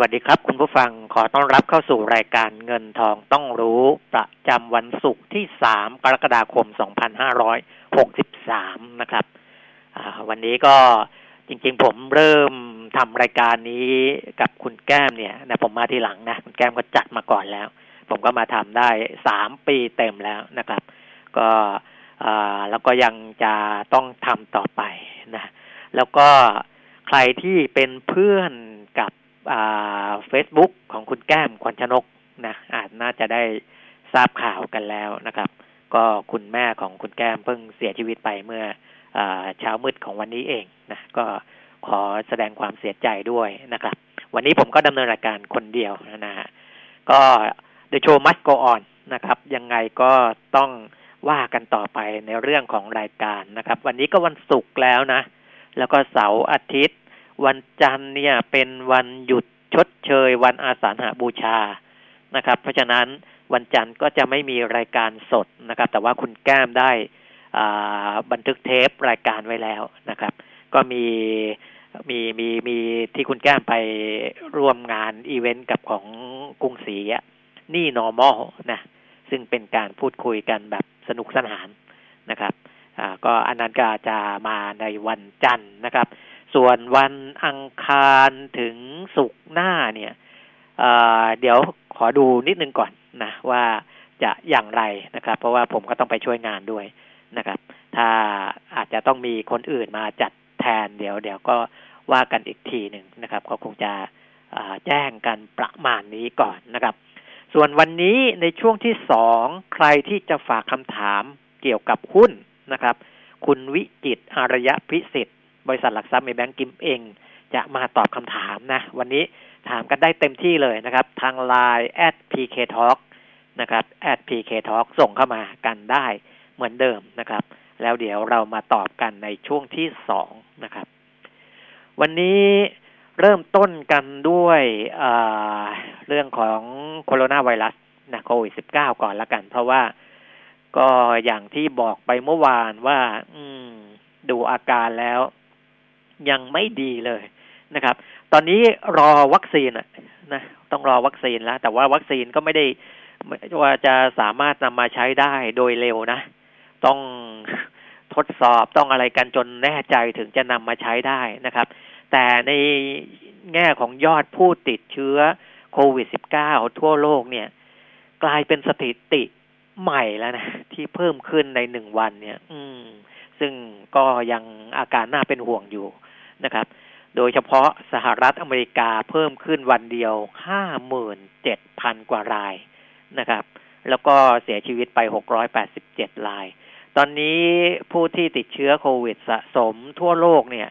วัสดีครับ คุณผู้ฟังขอต้อนรับเข้าสู่รายการเงินทองต้องรู้ประจำวันศุกร์ที่ 3 กรกฎาคม 2563 นะครับวันนี้ก็จริงๆผมเริ่มทำรายการนี้กับคุณแก้มเนี่ยนะผมมาทีหลังนะ คุณแก้มก็จัดมาก่อนแล้ว ผมก็มาทำได้สามปีเต็มแล้วนะครับ ก็แล้วก็ยังจะต้องทำต่อไปนะ แล้วก็ใครที่เป็นเพื่อน เฟซบุ๊กของคุณแก้มควันชนกนะอาจน่าจะได้ทราบข่าวกันแล้วนะครับ ก็คุณแม่ของคุณแก้มเพิ่งเสียชีวิตไปเมื่ออเช้ามืดของวันนี้เองนะก็ขอแสดงความเสียใจด้วยนะครับ วันนี้ผมก็ดำเนินรายการคนเดียวนะฮะก็ The Show Must Go On นะครับ ยังไงก็ต้องว่ากันต่อไปในเรื่องของรายการนะครับ วันนี้ก็วันศุกร์แล้วนะ แล้วก็เสาร์อาทิตย์ วันจันทร์เนี่ยเป็นวันหยุดชดเชย วันอาสาฬหบูชานะครับ เพราะฉะนั้นวันจันทร์ก็จะไม่มีรายการสดนะครับ แต่ว่าคุณแก้มได้บันทึกเทปรายการไว้แล้วนะครับ ก็มีมีมีมีที่คุณแก้มไปร่วมงานอีเวนต์กับของกรุงศรีนี่ normal นะซึ่งเป็นการพูดคุยกันแบบสนุกสนานนะครับก็อันนั้นก็จะมาในวันจันทร์นะครับ ส่วนวันอังคารถึงศุกร์หน้าเนี่ยเดี๋ยวขอดูนิดนึงก่อนนะว่าจะอย่างไรนะครับ เพราะว่าผมก็ต้องไปช่วยงานด้วยนะครับ ถ้าอาจจะต้องมีคนอื่นมาจัดแทนเดี๋ยวเดี๋ยวก็ว่ากันอีกทีหนึ่งนะครับ ก็คงจะแจ้งกันประมาณนี้ก่อนนะครับ ส่วนวันนี้ในช่วงที่สองใครที่จะฝากคำถามเกี่ยวกับหุ้นนะครับ คุณวิจิตอารยะพิสิทธิ์ บริษัทหลักทรัพย์ในแบงก์กิมเอง จะมาตอบคำถามนะ วันนี้ถามกันได้เต็มที่เลยนะครับ ทาง Line at pk talk นะครับ at pk talk ส่งเข้ามากันได้เหมือนเดิมนะครับ แล้วเดี๋ยวเรามาตอบกันในช่วงที่สองนะครับ วันนี้เริ่มต้นกันด้วยเรื่องของโคโรนาไวรัสนะโควิด -19 ก่อนละกัน เพราะว่าก็อย่างที่บอกไปเมื่อวานว่า อืม ดูอาการแล้ว ยังไม่ดีเลยนะครับ ตอนนี้รอวัคซีนนะต้องรอวัคซีนแล้ว แต่ว่าวัคซีนก็ไม่ได้ว่าจะสามารถนำมาใช้ได้โดยเร็วนะ ต้องทดสอบต้องอะไรกันจนแน่ใจถึงจะนำมาใช้ได้นะครับ แต่ในแง่ของยอดผู้ติดเชื้อโควิด -19 ทั่วโลกเนี่ย กลายเป็นสถิติใหม่แล้วนะ ที่เพิ่มขึ้นในหนึ่งวันเนี่ย อืม ซึ่งก็ยังอาการน่าเป็นห่วงอยู่นะครับ โดยเฉพาะสหรัฐอเมริกาเพิ่มขึ้นวันเดียวห้าหมื่นเจ็ดพันกว่ารายนะครับ แล้วก็เสียชีวิตไปหกร้อยแปดสิบเจ็ดราย ตอนนี้ผู้ที่ติดเชื้อโควิดสะสมทั่วโลกเนี่ย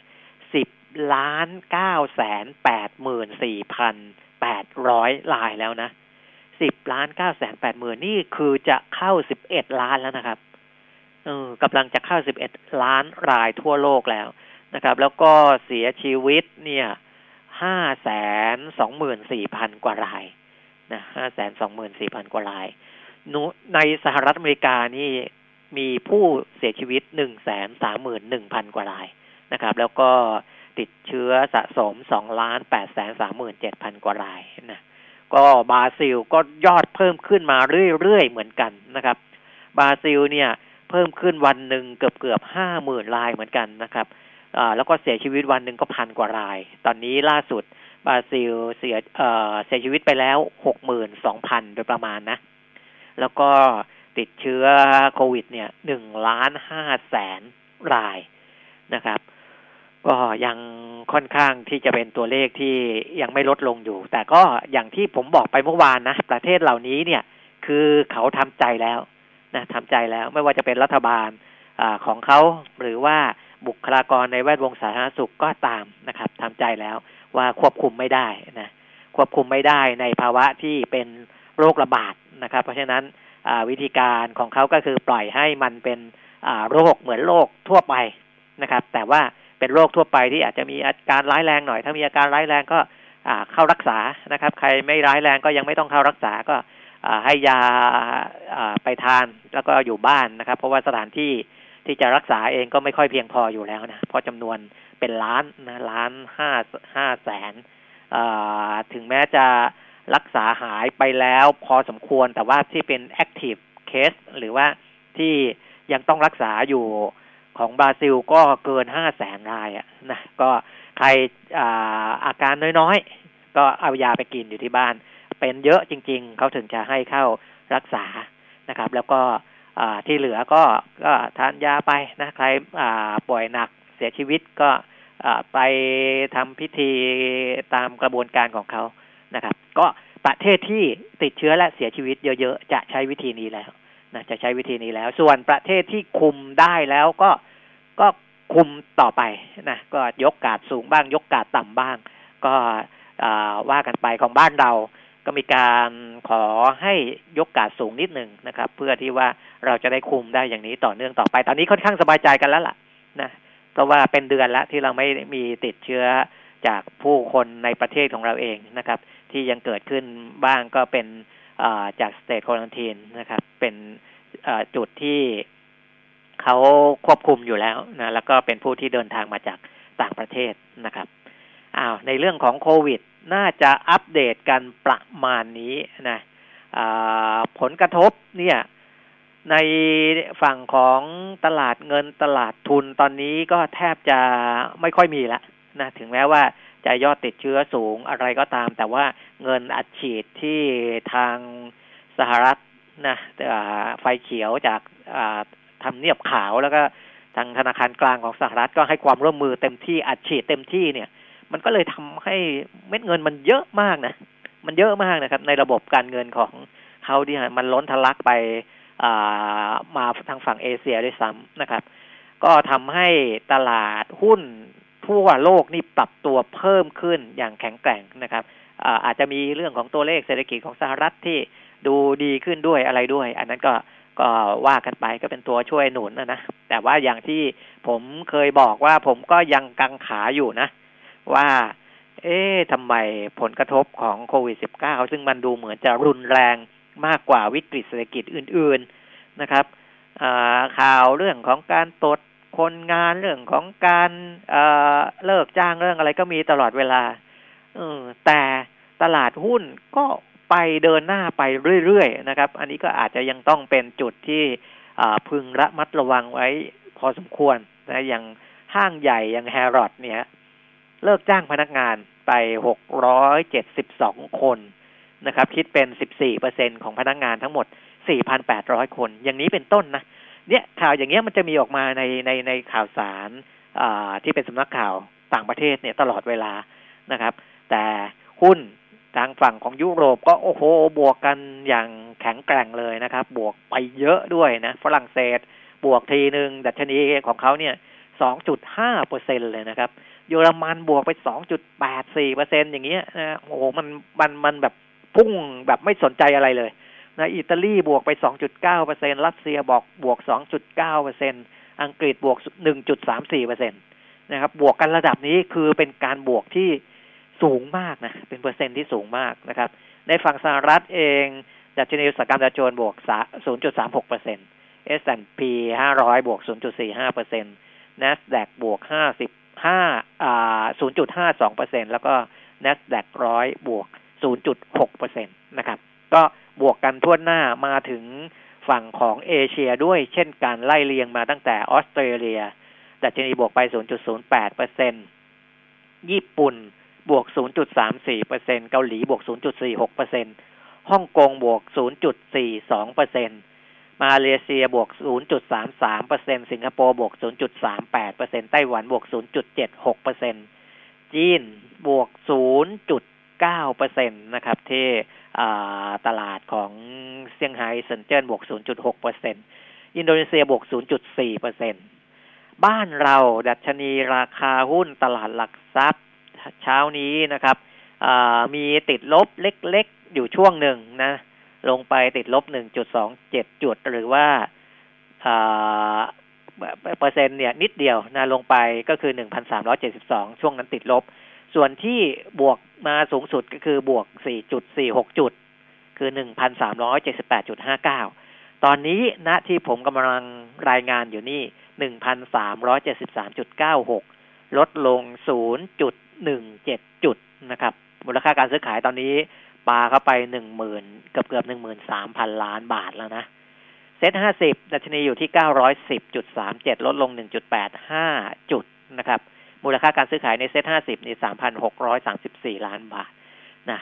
ล้านเก้าแสนแปดหมื่นสี่พันแปดร้อยลายแล้วนะสิบล้านเก้าแสนแปดหมื่นนี่คือจะเข้าสิบเอ็ดล้านแล้วนะครับ กำลังจะเข้าสิบเอ็ดล้านรายทั่วโลกแล้วนะครับ แล้วก็เสียชีวิตเนี่ยห้าแสนสองหมื่นสี่พันกว่ารายนะห้าแสนสองหมื่นสี่พันกว่ารายในสหรัฐอเมริกานี่มีผู้เสียชีวิตหนึ่งแสนสามหมื่นหนึ่งพันกว่ารายนะครับ แล้วก็ติดเชื้อสะสมสองล้านแปดแสนสามหมื่นเจ็ดพันกว่ารายนะก็บราซิลก็ยอดเพิ่มขึ้นมาเรื่อยๆเหมือนกันนะครับ บราซิลเนี่ย เพิ่มขึ้นวันหนึ่งเกือบเกือบห้าหมื่นรายเหมือนกันนะครับแล้วก็เสียชีวิตวันหนึ่งก็พันกว่าราย ตอนนี้ล่าสุดบราซิลเสียเสียชีวิตไปแล้วหกหมื่นสองพันโดยประมาณนะ แล้วก็ติดเชื้อโควิด เนี่ยหนึ่งล้านห้าแสนรายนะครับ ก็ยังค่อนข้างที่จะเป็นตัวเลขที่ยังไม่ลดลงอยู่ แต่ก็อย่างที่ผมบอกไปเมื่อวานนะ ประเทศเหล่านี้เนี่ย คือเขาทำใจแล้ว นะทำใจแล้วไม่ว่าจะเป็นรัฐบาลอของเขาหรือว่าบุคลากรในแวดวงสาธารณสุขก็ตามนะครับทำใจแล้วว่าควบคุมไม่ได้นะควบคุมไม่ได้ในภาวะที่เป็นโรคระบาดนะครับ เพราะฉะนั้นวิธีการของเขาก็คือปล่อยให้มันเป็นโรคเหมือนโรคทั่วไปนะครับ แต่ว่าเป็นโรคทั่วไปที่อาจจะมีอาการร้ายแรงหน่อย ถ้ามีอาการร้ายแรงก็เข้ารักษานะครับ ใครไม่ร้ายแรงก็ยังไม่ต้องเข้ารักษาก็ ให้ยาไปทานแล้วก็อยู่บ้านนะครับ เพราะว่าสถานที่ที่จะรักษาเองก็ไม่ค่อยเพียงพออยู่แล้วนะเพราะจำนวนเป็นล้านนะล้านห้าห้าแสนถึงแม้จะรักษาหายไปแล้วพอสมควรแต่ว่าที่เป็น active case หรือว่าที่ยังต้องรักษาอยู่ของบราซิลก็เกินห้าแสนรายอะนะก็ใครอาอาการน้อยๆ ก็เอายาไปกินอยู่ที่บ้าน เป็นเยอะจริง ๆ เขาถึงจะให้เข้ารักษานะครับ แล้วก็ที่เหลือก็ก็ทานยาไปนะใครป่วยหนักเสียชีวิตก็ไปทำพิธีตามกระบวนการของเขานะครับ ก็ประเทศที่ติดเชื้อและเสียชีวิตเยอะๆจะใช้วิธีนี้แล้วนะจะใช้วิธีนี้แล้ว ส่วนประเทศที่คุมได้แล้วก็ก็คุมต่อไปนะก็ยกกาดสูงบ้าง ยกกาดต่ำบ้าง ก็ว่ากันไปของบ้านเรา ก็มีการขอให้ยกกาดสูงนิดหนึ่งนะครับ เพื่อที่ว่าเราจะได้คุมได้อย่างนี้ต่อเนื่องต่อไป ตอนนี้ค่อนข้างสบายใจกันแล้วล่ะนะเพราะว่าเป็นเดือนล้วที่เราไม่มีติดเชื้อจากผู้คนในประเทศของเราเองนะครับ ที่ยังเกิดขึ้นบ้างก็เป็นจากสเตทคลันทีนนะครับ เป็นจุดที่เขาควบคุมอยู่แล้วนะแล้วก็เป็นผู้ที่เดินทางมาจากต่างประเทศนะครับอ้าวในเรื่องของโควิด น่าจะอัปเดตกันประมาณนี้นะผลกระทบเนี่ยในฝั่งของตลาดเงินตลาดทุนตอนนี้ก็แทบจะไม่ค่อยมีละนะถึงแม้ว่าจะยอดติดเชื้อสูงอะไรก็ตาม แต่ว่าเงินอัดฉีดที่ทางสหรัฐนะไฟเขียวจากทำเนียบขาวแล้วก็ทางธนาคารกลางของสหรัฐก็ให้ความร่วมมือเต็มที่อัดฉีดเต็มที่เนี่ย มันก็เลยทำให้เม็ดเงินมันเยอะมากนะ มันเยอะมากนะครับ ในระบบการเงินของเขาที่มันล้นทะลักไปมาทางฝั่งเอเชียด้วยซ้ำนะครับ ก็ทำให้ตลาดหุ้นทั่วโลกนี่ปรับตัวเพิ่มขึ้นอย่างแข็งแกร่งนะครับอาจจะมีเรื่องของตัวเลขเศรษฐกิจของสหรัฐที่ดูดีขึ้นด้วยอะไรด้วย อันนั้นก็ก็ว่ากันไปก็เป็นตัวช่วยหนุนนะนะแต่ว่าอย่างที่ผมเคยบอกว่าผมก็ยังกังขาอยู่นะ ว่า เอ๊ะทำไมผลกระทบของโควิด -19 ซึ่งมันดูเหมือนจะรุนแรงมากกว่าวิกฤตเศรษฐกิจอื่น ๆนะครับข่าวเรื่องของการตดคนงานเรื่องของการเเลิกจ้างเรื่องอะไรก็มีตลอดเวลาแต่ตลาดหุ้นก็ไปเดินหน้าไปเรื่อยๆนะครับ อันนี้ก็อาจจะยังต้องเป็นจุดที่พึงระมัดระวังไว้พอสมควรนะอย่างห้างใหญ่อย่างแฮร์รอดเนี่ย เลิกจ้างพนักงานไปหกร้อยเจ็ดสิบสองคนนะครับ คิดเป็นสิบสี่เปอร์เซ็นของพนักงานทั้งหมดสี่พันแปดร้อยคน อย่างนี้เป็นต้นนะ เนี่ยข่าวอย่างเงี้ยมันจะมีออกมาในในในข่าวสารที่เป็นสำนักข่าวต่างประเทศเนี่ยตลอดเวลานะครับ แต่หุ้นทางฝั่งของยุโรปก็โอ้โห บวกกันอย่างแข็งแกร่งเลยนะครับ บวกไปเยอะด้วยนะ ฝรั่งเศสบวกทีหนึ่งดัชนีของเขาเนี่ยสองจุดห้าเปอร์เซ็นเลยนะครับ เยอรมันบวกไปสองจุดแปดสี่เปอร์เซ็นอย่างเงี้ยนะโอ้โหมันมันมันแบบพุ่งแบบไม่สนใจอะไรเลยนะอิตาลีบวกไปสองจุดเก้าเปอร์เซ็นรัสเซียบอกบวกสองจุดเก้าเปอร์เซ็นอังกฤษบวกหนึ่งจุดสามสี่เปอร์เซ็นตนะครับ บวกกันระดับนี้คือเป็นการบวกที่สูงมากนะ เป็นเปอร์เซ็นต์ที่สูงมากนะครับ ในฝั่งสหรัฐเองดัชนีอุตสาหกรรมดาวโจนส์บวก 0.36เปอร์เซ็นต์ S&P 500 บวก 0.45เปอร์เซ็นต์ NASDAQ บวก 55อ่า0.52เปอร์เซ็นต์แล้วก็ NASDAQ 100บวก0.6เปอร์เซ็นต์นะครับ ก็บวกกันทั่วหน้ามาถึงฝั่งของเอเชียด้วยเช่นการไล่เรียงมาตั้งแต่ออสเตรเลียดัชนีบวกไป 0.08เปอร์เซ็นต์ญี่ปุ่นบวก 0.34เปอร์เซ็นเกาหลีบวก 0.46เปอร์เซ็นฮ่องกงบวก 0.42เปอร์เซ็น มาเลเซียบวก 0.33เปอร์เซ็นสิงคโปร์บวก 0.38เปอร์เซ็นไต้หวันบวก 0.76เปอร์เซ็นจีนบวก 0.9เปอร์เซ็นนะครับที่ตลาดของเซี่ยงไฮ้เซินเจิ้นบวก 0.6เปอร์เซ็นอินโดนีเซียบวก 0.4เปอร์เซ็นบ้านเราดัชนีราคาหุ้นตลาดหลักทรัพย์เช้านี้นะครับมีติดลบเล็กๆอยู่ช่วงหนึ่งนะ ลงไปติดลบ 1.27 จุด หรือว่าเปอร์เซ็นต์เนี่ยนิดเดียวนะลงไปก็คือ 1,372 ช่วงนั้นติดลบ ส่วนที่บวกมาสูงสุดก็คือบวก 4.46 จุด คือ 1,378.59 ตอนนี้ณที่ผมกำลังรายงานอยู่นี่ 1,373.96 ลดลง 0.17 จุดนะครับ มูลค่าการซื้อขายตอนนี้ ปาเข้าไป10,000เกือบเกือบ13,000ล้านบาทแล้วนะเซ็ตห้าสิบดัชนีอยู่ที่เก้าร้อยสิบจุดสามเจ็ดลดลงหนึ่งจุดแปดห้าจุดนะครับ มูลค่าการซื้อขายในเซ็ตห้าสิบนี่สามพันหกร้อยสามสิบสี่ล้านบาทนะ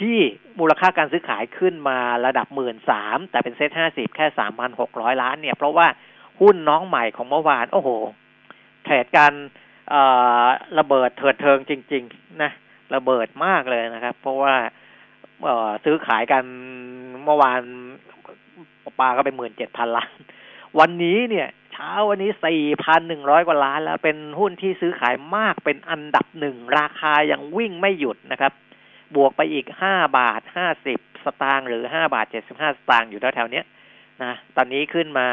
ที่มูลค่าการซื้อขายขึ้นมาระดับหมื่นสามแต่เป็นเซ็ตห้าสิบแค่สามพันหกร้อยล้านเนี่ย เพราะว่าหุ้นน้องใหม่ของเมื่อวาน โอ้โห เทรดกันระเบิดเถิดเทิงจริง ๆ นะ ระเบิดมากเลยนะครับ เพราะว่า ซื้อขายกันเมื่อวานปาก็ไปหมื่นเจ็ดพันล้าน วันนี้เนี่ย เช้าวันนี้สี่พันหนึ่งร้อยกว่าล้านแล้วเป็นหุ้นที่ซื้อขายมากเป็นอันดับหนึ่ง ราคายังวิ่งไม่หยุดนะครับ บวกไปอีกห้าบาทห้าสิบสตางค์หรือห้าบาทเจ็ดสิบห้าสตางค์อยู่แถวๆนี้นะตอนนี้ขึ้นมา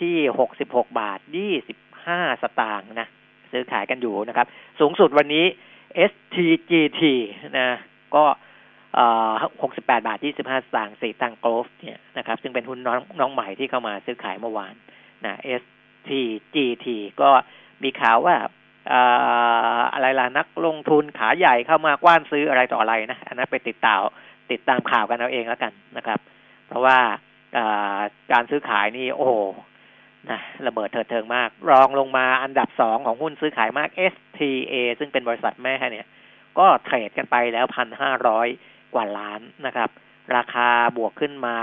ที่หกสิบหกบาทยี่สิบห้าสตางค์นะซื้อขายกันอยู่นะครับ สูงสุดวันนี้ STGT นะ ก็ หกสิบแปดบาทยี่สิบห้าสตางค์สีตังโกลฟเนี่ยนะครับซึ่งเป็นหุ้นน้องน้องใหม่ที่เข้ามาซื้อขายเมื่อวานนะ STGT ก็มีข่าวว่าอะไรล่ะนักลงทุนขาใหญ่เข้ามากว้านซื้ออะไรต่ออะไรนะอันนั้นไปติดตามติดตามข่าวกันเอาเองแล้วกันนะครับ เพราะว่าการซื้อขายนี่โอ้โหนะระเบิดเถิดเทิงมาก รองลงมาอันดับสองของหุ้นซื้อขายมาก STA ซึ่งเป็นบริษัทแม่เนี่ย ก็เทรดกันไปแล้วพันห้าร้อย กว่าล้านนะครับ ราคาบวกขึ้นมา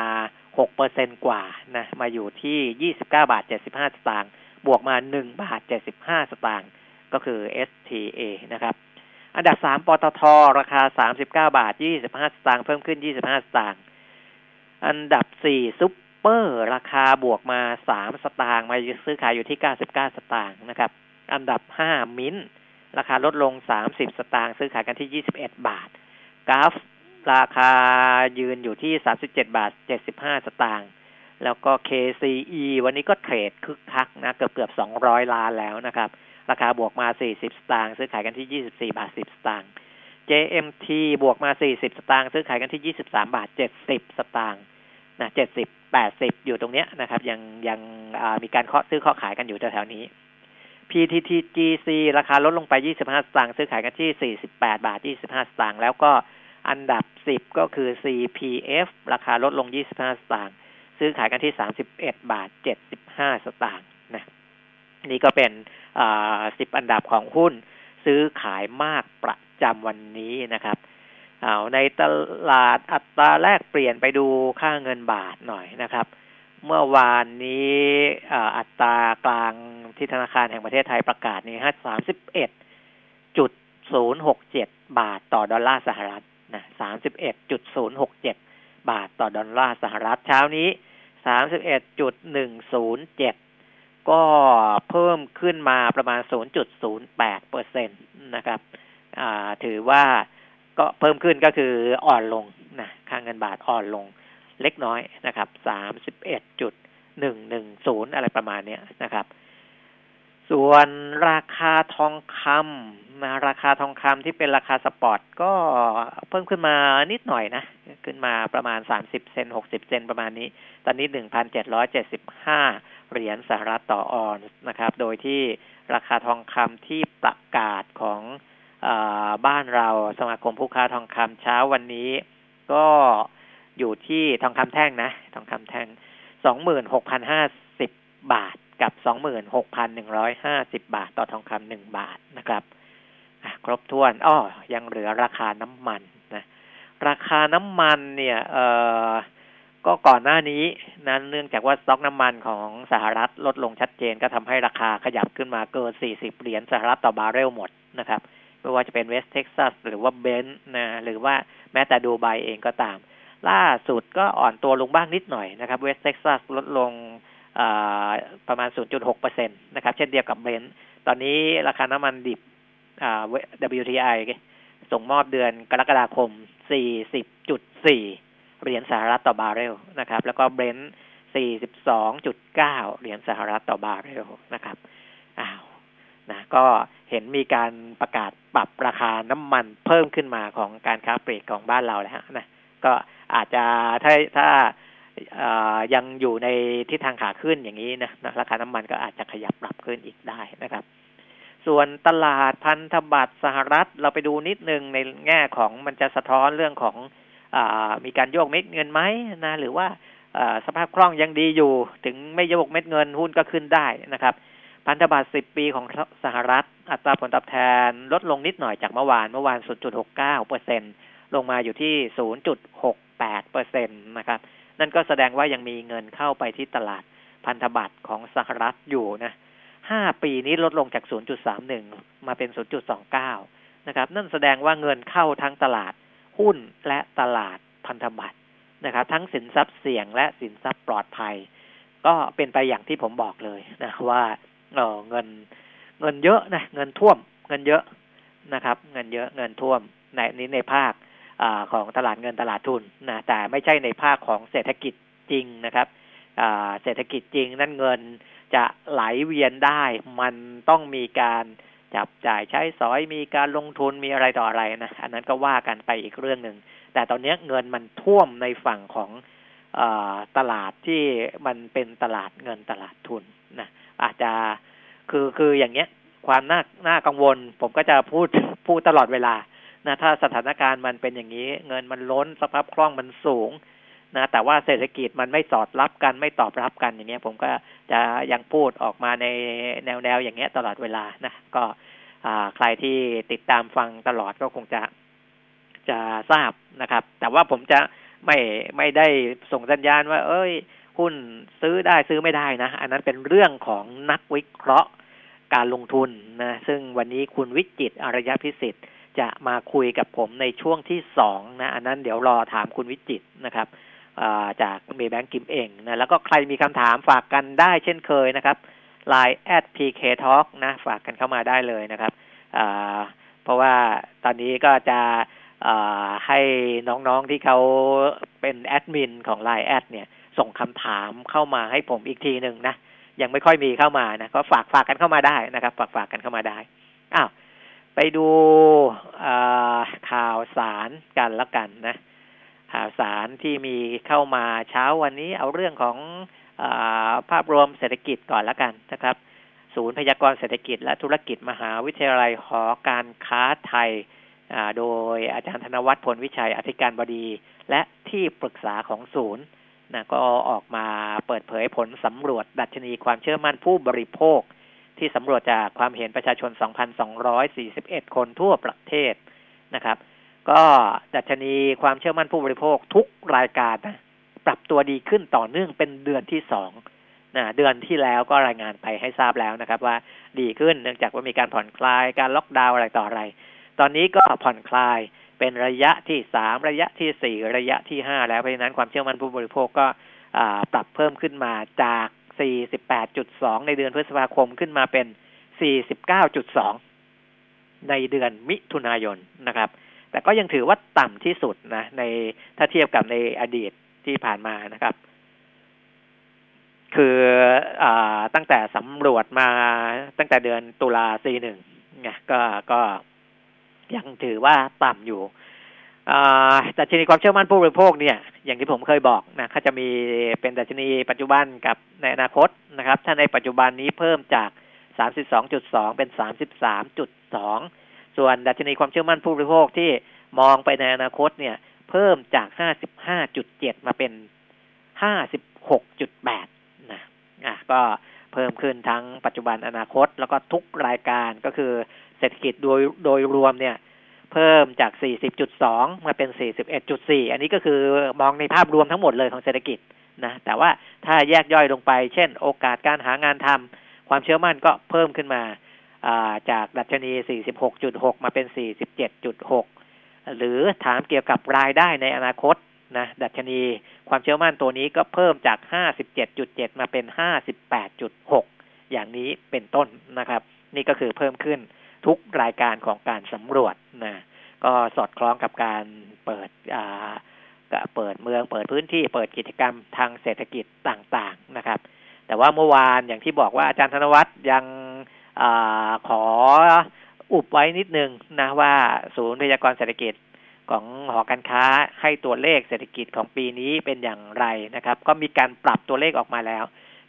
หกเปอร์เซนกว่านะมาอยู่ที่ยี่สิบเก้าบาทเจ็ดสิบห้าสตางค์บวกมาหนึ่งบาทเจ็ดสิบห้าสตางค์ก็คือ STA นะครับ อันดับสามปตทราคาสามสิบเก้าบาทยี่สิบห้าสตางค์เพิ่มขึ้นยี่สิบห้าสตางค์อันดับสี่ซุปเปอร์ราคาบวกมาสามสตางค์มาซื้อขายอยู่ที่เก้าสิบเก้าสตางค์นะครับ อันดับห้ามิ้นราคาลดลงสามสิบสตางค์ซื้อขายกันที่ยี่สิบเอ็ดบาทกราฟ ราคายืนอยู่ที่สามสิบเจ็ดบาทเจ็ดสิบห้าสตางค์แล้วก็ KCE วันนี้ก็เทรดคึกคักนะ เกือบเกือบสองร้อยล้านแล้วนะครับ ราคาบวกมาสี่สิบสตางค์ซื้อขายกันที่ยี่สิบสี่บาทสิบสตางค์ JMT บวกมาสี่สิบสตางค์ซื้อขายกันที่ยี่สิบสามบาทเจ็ดสิบสตางค์นะเจ็ดสิบแปดสิบอยู่ตรงเนี้ยนะครับ ยังยังมีการเคาะซื้อเคาะขายกันอยู่แถวๆนี้ PTTGC ราคาลดลงไปยี่สิบห้าสตางค์ซื้อขายกันที่สี่สิบแปดบาทยี่สิบห้าสตางค์แล้วก็ อันดับสิบก็คือ CPF ราคาลดลง 25 สตางค์ ซื้อขายกันที่ 31 บาท 75 สตางค์นะ นี่ก็เป็นสิบอันดับของหุ้น ซื้อขายมากประจำวันนี้นะครับเอาในตลาดอัตราแลกเปลี่ยนไปดูค่าเงินบาทหน่อยนะครับ เมื่อวานนี้อัตรากลางที่ธนาคารแห่งประเทศไทยประกาศนี่ฮะสามสิบเอ็ดจุดศูนย์หกเจ็ดบาทต่อดอลลาร์สหรัฐ สามสิบเอ็ดจุดศูนย์หกเจ็ดบาทต่อดอลลาร์สหรัฐเช้านี้สามสิบเอ็ดจุดหนึ่งศูนย์เจ็ดก็เพิ่มขึ้นมาประมาณศูนย์จุดศูนย์แปดเปอร์เซ็นตนะครับถือว่าก็เพิ่มขึ้นก็คืออ่อนลงนะค่าเงินบาทอ่อนลงเล็กน้อยนะครับสามสิบเอ็ดจุดหนึ่งหนึ่งศูนย์อะไรประมาณนี้นะครับ ส่วนราคาทองคำ นะราคาทองคำที่เป็นราคาสปอร์ตก็เพิ่มขึ้นมานิดหน่อยนะ ขึ้นมาประมาณสามสิบเซนหกสิบเซนประมาณนี้ ตอนนี้หนึ่งพันเจ็ดร้อยเจ็ดสิบห้าเหรียญสหรัฐต่อออนนะครับ โดยที่ราคาทองคำที่ประกาศของอบ้านเราสมาคมผู้ค้าทองคำเช้าวันนี้ ก็อยู่ที่ทองคำแท่งนะ ทองคำแท่งสองหมื่นหกพันห้าสิบบาทกับสองหมื่นหกพันหนึ่งร้อยห้าสิบบาท ต่อทองคำหนึ่งบาทนะครับ ครบถ้วนอ้อยังเหลือราคาน้ำมันนะราคาน้ำมันเนี่ยเอ่อก็ก่อนหน้านี้นั้นเนื่องจากว่าสต็อกน้ำมันของสหรัฐลดลงชัดเจนก็ทำให้ราคาขยับขึ้นมาเกิน 40 เหรียญสหรัฐต่อบาร์เรลหมดนะครับไม่ว่าจะเป็นเวสต์เท็กซัสหรือว่าเบรนท์นะหรือว่าแม้แต่ดูไบเองก็ตาม ล่าสุดก็อ่อนตัวลงบ้างนิดหน่อยนะครับเวสต์เท็กซัสลดลงประมาณ 0.6%นะครับเช่นเดียวกับเบรนท์ตอนนี้ราคาน้ำมันดิบ WTI ส่งมอบเดือนกรกฎาคม 40.4 เหรียญสหรัฐต่อบาร์เรลนะครับ แล้วก็เบรนท์42.9 เหรียญสหรัฐต่อบาร์เรลนะครับ อ้าวนะก็เห็นมีการประกาศปรับราคาน้ำมันเพิ่มขึ้นมาของการค้าปลีกของบ้านเราแล้วนะก็อาจจะถ้าถ้ายังอยู่ในทิศทางขาขึ้นอย่างนี้นะราคาน้ำมันก็อาจจะขยับปรับขึ้นอีกได้นะครับ ส่วนตลาดพันธบัตรสหรัฐเราไปดูนิดนึงในแง่ของมันจะสะท้อนเรื่องของอมีการโยกเม็ดเงินไหมนะหรือว่าสภาพคล่องยังดีอยู่ ถึงไม่โยกเม็ดเงินหุ้นก็ขึ้นได้นะครับ พันธบัตร 10 ปีของสหรัฐ อัตราผลตอบแทนลดลงนิดหน่อยจากเมื่อวานเมื่อวาน 0.69เปอร์เซ็นลงมาอยู่ที่ 0.68เปอร์เซ็นตนะครับ นั่นก็แสดงว่ายังมีเงินเข้าไปที่ตลาดพันธบัตรของสหรัฐอยู่นะ ห้าปีนี้ลดลงจาก 0.31 มาเป็น 0.29 นะครับ นั่นแสดงว่าเงินเข้าทั้งตลาดหุ้นและตลาดพันธบัตรนะครับทั้งสินทรัพย์เสี่ยงและสินทรัพย์ปลอดภัย ก็เป็นไปอย่างที่ผมบอกเลยนะว่าเออเงินเงินเยอะนะเงินท่วม เงินเยอะนะครับ เงินเยอะเงินท่วมในนี้ในภาคอของตลาดเงินตลาดทุนนะแต่ไม่ใช่ในภาคของเศรษฐกิจจริงนะครับเศรษฐกิจจริงนั่นเงิน จะไหลเวียนได้ มันต้องมีการจับจ่ายใช้สอยมีการลงทุนมีอะไรต่ออะไรนะอันนั้นก็ว่ากันไปอีกเรื่องหนึ่งแต่ตอนนี้เงินมันท่วมในฝั่งของอตลาดที่มันเป็นตลาดเงินตลาดทุนนะอาจจะคือคืออย่างเงี้ย ความน่าน่ากังวล ผมก็จะพูดพูดตลอดเวลานะถ้าสถานการณ์มันเป็นอย่างนี้ เงินมันล้นสภาพคล่องมันสูง นะแต่ว่าเศรษฐกิจมันไม่สอดรับกันไม่ตอบรับกันอย่างเงี้ย ผมก็จะยังพูดออกมาในแนวแนวอย่างเงี้ยตลอดเวลานะก็ใครที่ติดตามฟังตลอดก็คงจะจะทราบนะครับ แต่ว่าผมจะไม่ไม่ได้ส่งสัญญาณว่า เอ้ย หุ้นซื้อได้ซื้อไม่ได้นะ อันนั้นเป็นเรื่องของนักวิเคราะห์การลงทุนนะซึ่งวันนี้คุณวิจิตอารยพิสิทธิ์จะมาคุยกับผมในช่วงที่สองนะ อันนั้นเดี๋ยวรอถามคุณวิจิตนะครับ จากเมย์แบงกิมเองนะแล้วก็ใครมีคำถามฝากกันได้เช่นเคยนะครับ Line at pk talk นะฝากกันเข้ามาได้เลยนะครับเพราะว่าตอนนี้ก็จะให้น้องๆที่เขาเป็นแอดมินของ Line แอดเนี่ยส่งคำถามเข้ามาให้ผมอีกทีหนึ่งนะ ยังไม่ค่อยมีเข้ามานะ ก็ฝากฝากกันเข้ามาได้นะครับ ฝากฝากกันเข้ามาได้อ้าวไปดูข่าวสารกันละกันนะ สารที่มีเข้ามาเช้าวันนี้เอาเรื่องของอภาพรวมเศรษฐกิจก่อนละกันนะครับ ศูนย์พยากรณ์เศรษฐกิจและธุรกิจมหาวิทยาลัยหอการค้าไทยโดยอาจารย์ธนวัฒน์พลวิชัยอธิการบดี และที่ปรึกษาของศูนย์นะก็ออกมาเปิดเผยผลสำรวจดัชนีความเชื่อมั่นผู้บริโภค ที่สำรวจจากความเห็นประชาชน 2,241 คนทั่วประเทศนะครับ ก็ดัชนีความเชื่อมั่นผู้บริโภคทุกรายการนะปรับตัวดีขึ้นต่อเนื่องเป็นเดือนที่สองนะเดือนที่แล้วก็รายงานไปให้ทราบแล้วนะครับ ว่าดีขึ้นเนื่องจากว่ามีการผ่อนคลายการล็อกดาวน์อะไรต่ออะไร ตอนนี้ก็ผ่อนคลายเป็นระยะที่สามระยะที่สี่ระยะที่ห้าแล้วเพราะฉะนั้นความเชื่อมั่นผู้บริโภคก็ปรับเพิ่มขึ้นมาจาก 48.2 ในเดือนพฤษภาคมขึ้นมาเป็น 49.2 ในเดือนมิถุนายนนะครับ แต่ก็ยังถือว่าต่ำที่สุดนะในถ้าเทียบกับในอดีตที่ผ่านมานะครับ คืออตั้งแต่สำรวจมาตั้งแต่เดือนตุลาซีหนึ่งเนี่ยก็ก็ยังถือว่าต่ำอยู่ดัชนีความเชื่อมั่นผู้บริโภคเนี่ย อย่างที่ผมเคยบอกนะเขาจะมีเป็นดัชนีปัจจุบันกับในอนาคตนะครับ ถ้าในปัจจุบันนี้เพิ่มจาก32.2เป็น33.2ส่ ส่วนดัชนีความเชื่อมั่นผู้บริโภคที่มองไปในอนาคตเนี่ย เพิ่มจาก 55.7 มาเป็น 56.8 นะ อะ ก็เพิ่มขึ้นทั้งปัจจุบันอนาคต แล้วก็ทุกรายการก็คือเศรษฐกิจโดยโดยรวมเนี่ย เพิ่มจาก 40.2 มาเป็น 41.4 อันนี้ก็คือมองในภาพรวมทั้งหมดเลยของเศรษฐกิจนะ แต่ว่าถ้าแยกย่อยลงไป เช่น โอกาสการหางานทำความเชื่อมั่นก็เพิ่มขึ้นมา จากดัชนี 46.6 มาเป็น 47.6 หรือถามเกี่ยวกับรายได้ในอนาคตนะดัชนีความเชื่อมั่นตัวนี้ก็เพิ่มจาก 57.7 มาเป็น 58.6 อย่างนี้เป็นต้นนะครับ นี่ก็คือเพิ่มขึ้นทุกรายการของการสำรวจนะก็สอดคล้องกับการเปิดก็เปิดเมืองเปิดพื้นที่เปิดกิจกรรมทางเศรษฐกิจต่างๆนะครับ แต่ว่าเมื่อวานอย่างที่บอกว่าอาจารย์ธนวัฒน์ยัง อขออุบไว้นิดนึงนะว่าศูนย์พยากรเศรษฐกิจของหอการค้าให้ตัวเลขเศรษฐกิจของปีนี้เป็นอย่างไรนะครับ ก็มีการปรับตัวเลขออกมาแล้ว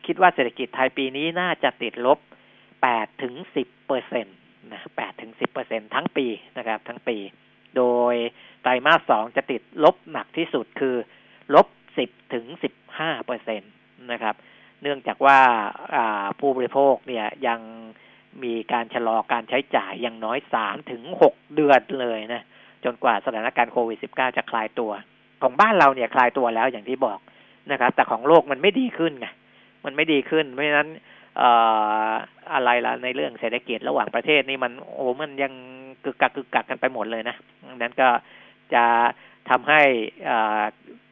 คิดว่าเศรษฐกิจไทยปีนี้น่าจะติดลบ8ถึง10เปอร์เซ็นต์นะ8ถึง10เปอร์เซ็นทั้งปีนะครับ ทั้งปี โดยไตรมาสสองจะติดลบหนักที่สุดคือลบ10ถึง15เปอร์เซ็นต์นะครับ เนื่องจากว่าผู้บริโภคเนี่ยยัง มีการชะลอการใช้จ่ายอย่างน้อยสามถึงหกเดือนเลยนะ จนกว่าสถานการณ์โควิด -19 จะคลายตัว ของบ้านเราเนี่ยคลายตัวแล้วอย่างที่บอกนะครับ แต่ของโลกมันไม่ดีขึ้นไงมันไม่ดีขึ้น เพราะฉะนั้นอะไรล่ะในเรื่องเศรษฐกิจระหว่างประเทศนี่มันโอ้มันยังกึกกักกึกกักกันไปหมดเลยนะนั้นก็จะทำให้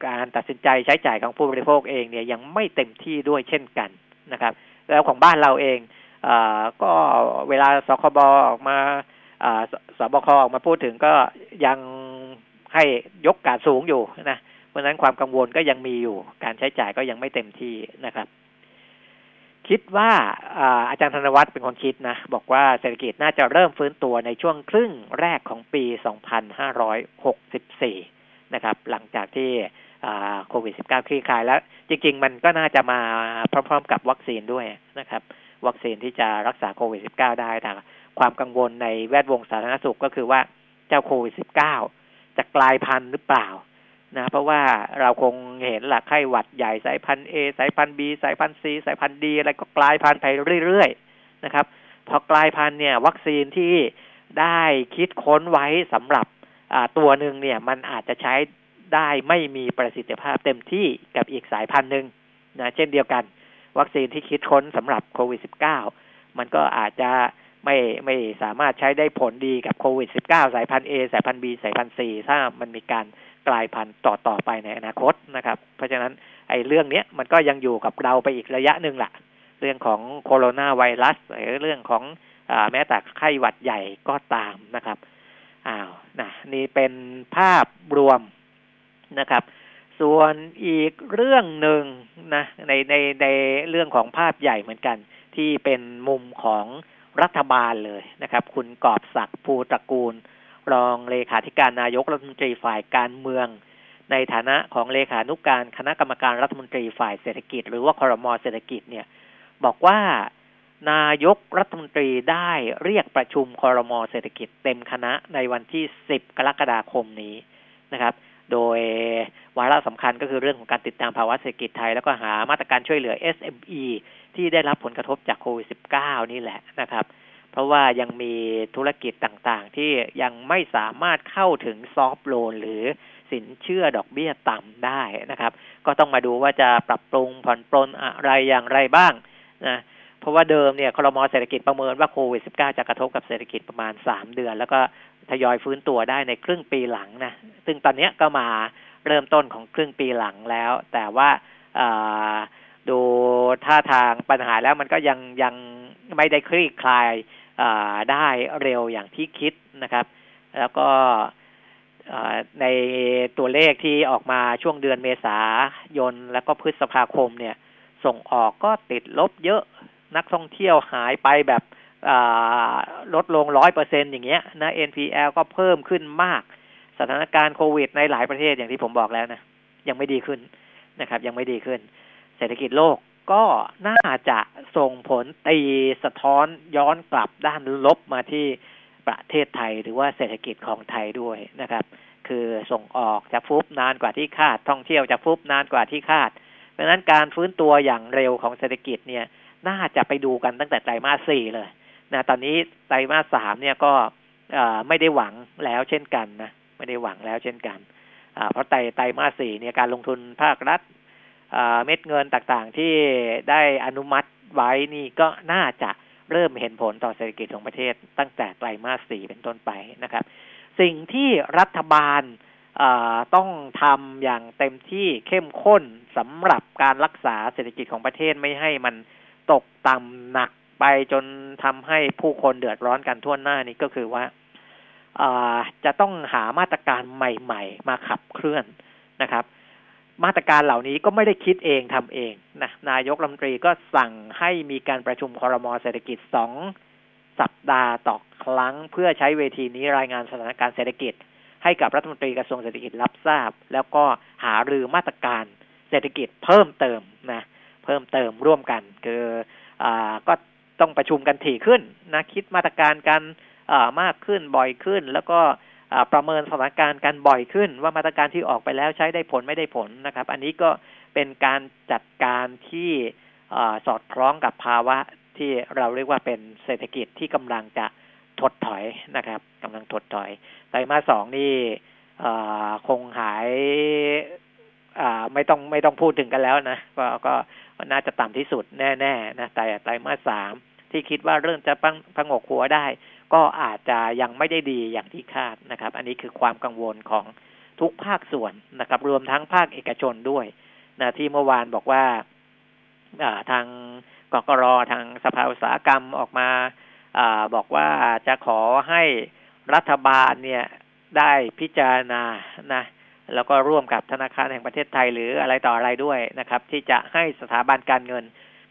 การตัดสินใจใช้จ่ายของผู้บริโภคเองเนี่ยยังไม่เต็มที่ด้วยเช่นกันนะครับ แล้วของบ้านเราเอง ก็เวลาสคบออกมาสบคออกมาพูดถึงก็ยังให้ยกการสูงอยู่นะเพราะนั้นความกังวลก็ยังมีอยู่ การใช้จ่ายก็ยังไม่เต็มที่นะครับ คิดว่าอาจารย์ธนวัฒน์เป็นคนคิดนะ บอกว่าเศรษฐกิจน่าจะเริ่มฟื้นตัวในช่วงครึ่งแรกของปี 2564 นะครับ หลังจากที่โควิด -19 คลี่คลายแล้ว จริง ๆ มันก็น่าจะมาพร้อม ๆ กับวัคซีนด้วยนะครับ วัคซีนที่จะรักษาโควิด -19 ได้แต่ความกังวลในแวดวงสาธารณสุขก็คือว่าเจ้าโควิด -19 จะกลายพันธุ์หรือเปล่านะเพราะว่าเราคงเห็นหลักไข้หวัดใหญ่สายพันธุ์ A สายพันธุ์ B สายพันธุ์ C สายพันธุ์ D อะไรก็กลายพันธุ์ไปเรื่อยๆนะครับ พอกลายพันธุ์เนี่ย วัคซีนที่ได้คิดค้นไว้สำหรับตัวหนึ่งเนี่ย มันอาจจะใช้ได้ไม่มีประสิทธิภาพเต็มที่กับอีกสายพันธุ์หนึ่งนะเช่นเดียวกัน วัคซีนที่คิดค้นสำหรับโควิด -19 มันก็อาจจะไม่ไม่สามารถใช้ได้ผลดีกับโควิด -19 สายพันธุ์ A สายพันธุ์ B สายพันธุ์ C ถ้ามันมีการกลายพันธุ์ต่อต่อไปในอนาคตนะครับ เพราะฉะนั้นไอ้เรื่องนี้มันก็ยังอยู่กับเราไปอีกระยะหนึ่งละเรื่องของโคโรนาไวรัสหรือเรื่องของอแม้แต่ไข้หวัดใหญ่ก็ตามนะครับอ้าวนะนี่เป็นภาพรวมนะครับ ส่วนอีกเรื่องหนึ่งนะในในในเรื่องของภาพใหญ่เหมือนกัน ที่เป็นมุมของรัฐบาลเลยนะครับ คุณกอบศักดิ์ภูตระกูล รองเลขาธิการนายกรัฐมนตรีฝ่ายการเมือง ในฐานะของเลขานุกการคณะกรรมการรัฐมนตรีฝ่ายเศรษฐกิจ หรือว่าคอรมอเศรษฐกิจเนี่ย บอกว่านายกรัฐมนตรีได้เรียกประชุมคอรมอเศรษฐกิจเต็มคณะในวันที่ 10 กรกฎาคมนี้นะครับ โดยวาระสำคัญก็คือเรื่องของการติดตามภาวะเศรษฐกิจไทย แล้วก็หามาตรการช่วยเหลือ SME ที่ได้รับผลกระทบจากโควิด -19 นี่แหละนะครับ เพราะว่ายังมีธุรกิจต่างๆ ที่ยังไม่สามารถเข้าถึงซอฟท์โลนหรือสินเชื่อดอกเบี้ยต่ำได้นะครับ ก็ต้องมาดูว่าจะปรับปรุงผ่อนปลนอะไรอย่างไรบ้างนะเพราะว่าเดิมเนี่ยคลมเศรษฐกิจประเมินว่าโควิด -19 จะกระทบกับเศรษฐกิจประมาณ 3 เดือน แล้วก็ ทยอยฟื้นตัวได้ในครึ่งปีหลังนะ ซึ่งตอนนี้ก็มาเริ่มต้นของครึ่งปีหลังแล้ว แต่ว่าดูท่าทางปัญหาแล้วมันก็ยังยังไม่ได้คลี่คลายได้เร็วอย่างที่คิดนะครับ แล้วก็ในตัวเลขที่ออกมาช่วงเดือนเมษายน แล้วก็พฤษภาคมเนี่ย ส่งออกก็ติดลบเยอะนักท่องเที่ยวหายไปแบบ ลดลงร้อยเปอร์เซ็นอย่างเงี้ยนะ NPL ก็เพิ่มขึ้นมาก สถานการณ์โควิดในหลายประเทศอย่างที่ผมบอกแล้วนะ ยังไม่ดีขึ้นนะครับ ยังไม่ดีขึ้น เศรษฐกิจโลกก็น่าจะส่งผลตีสะท้อนย้อนกลับด้านลบมาที่ประเทศไทยหรือว่าเศรษฐกิจของไทยด้วยนะครับ คือส่งออกจะฟุบนานกว่าที่คาด ท่องเที่ยวจะฟุบนานกว่าที่คาด เพราะฉะนั้นการฟื้นตัวอย่างเร็วของเศรษฐกิจเนี่ย น่าจะไปดูกันตั้งแต่ไตรมาสสี่เลย นะตอนนี้ไตรมาสสามเนี่ยก็ไม่ได้หวังแล้วเช่นกันนะไม่ได้หวังแล้วเช่นกันเพราะไตรไตรมาสสี่เนี่ยการลงทุนภาครัฐเม็ดเงินต่างๆที่ได้อนุมัติไว้นี่ก็น่าจะเริ่มเห็นผลต่อเศรษฐกิจของประเทศ ตั้งแต่ไตรมาสสี่เป็นต้นไปนะครับ สิ่งที่รัฐบาลต้องทำอย่างเต็มที่เข้มข้นสำหรับการรักษาเศรษฐกิจของประเทศไม่ให้มันตกต่ำหนัก ไปจนทำให้ผู้คนเดือดร้อนกันทั่วหน้านี้ก็คือว่าจะต้องหามาตรการใหม่ ๆ มาขับเคลื่อนนะครับ มาตรการเหล่านี้ก็ไม่ได้คิดเองทำเองนะนายกรัฐมนตรีก็สั่งให้มีการประชุมคอรมอเศรษฐกิจสองสัปดาห์ต่อครั้งเพื่อใช้เวทีนี้รายงานสถานการณ์เศรษฐกิจ ให้กับรัฐมนตรีกระทรวงเศรษฐกิจรับทราบ แล้วก็หารือมาตรการเศรษฐกิจเพิ่มเติมนะเพิ่มเติมร่วมกัน คืออก็ ต้องประชุมกันถี่ขึ้นนะคิดมาตรการกันมากขึ้นบ่อยขึ้น แล้วก็ประเมินสถานการณ์กันบ่อยขึ้น ว่ามาตรการที่ออกไปแล้วใช้ได้ผลไม่ได้ผลนะครับ อันนี้ก็เป็นการจัดการที่สอดคล้องกับภาวะที่เราเรียกว่าเป็นเศรษฐกิจที่กำลังจะถดถอยนะครับกำลังถดถอยไตรมาสสองนี่คงหายไม่ต้องไม่ต้องพูดถึงกันแล้วนะก็ก็น่าจะต่ำที่สุดแน่ๆนะแต่ไตรมาสสาม ที่คิดว่าเรื่องจะพังพงกหัวได้ ก็อาจจะยังไม่ได้ดีอย่างที่คาดนะครับ อันนี้คือความกังวลของทุกภาคส่วนนะครับ รวมทั้งภาคเอกชนด้วยนะที่เมื่อวานบอกว่าทางกกรทางสภาอุตสาหกรรมออกมาอบอกว่าจะขอให้รัฐบาลเนี่ยได้พิจารณานะแล้วก็ร่วมกับธนาคารแห่งประเทศไทยหรืออะไรต่ออะไรด้วยนะครับ ที่จะให้สถาบันการเงิน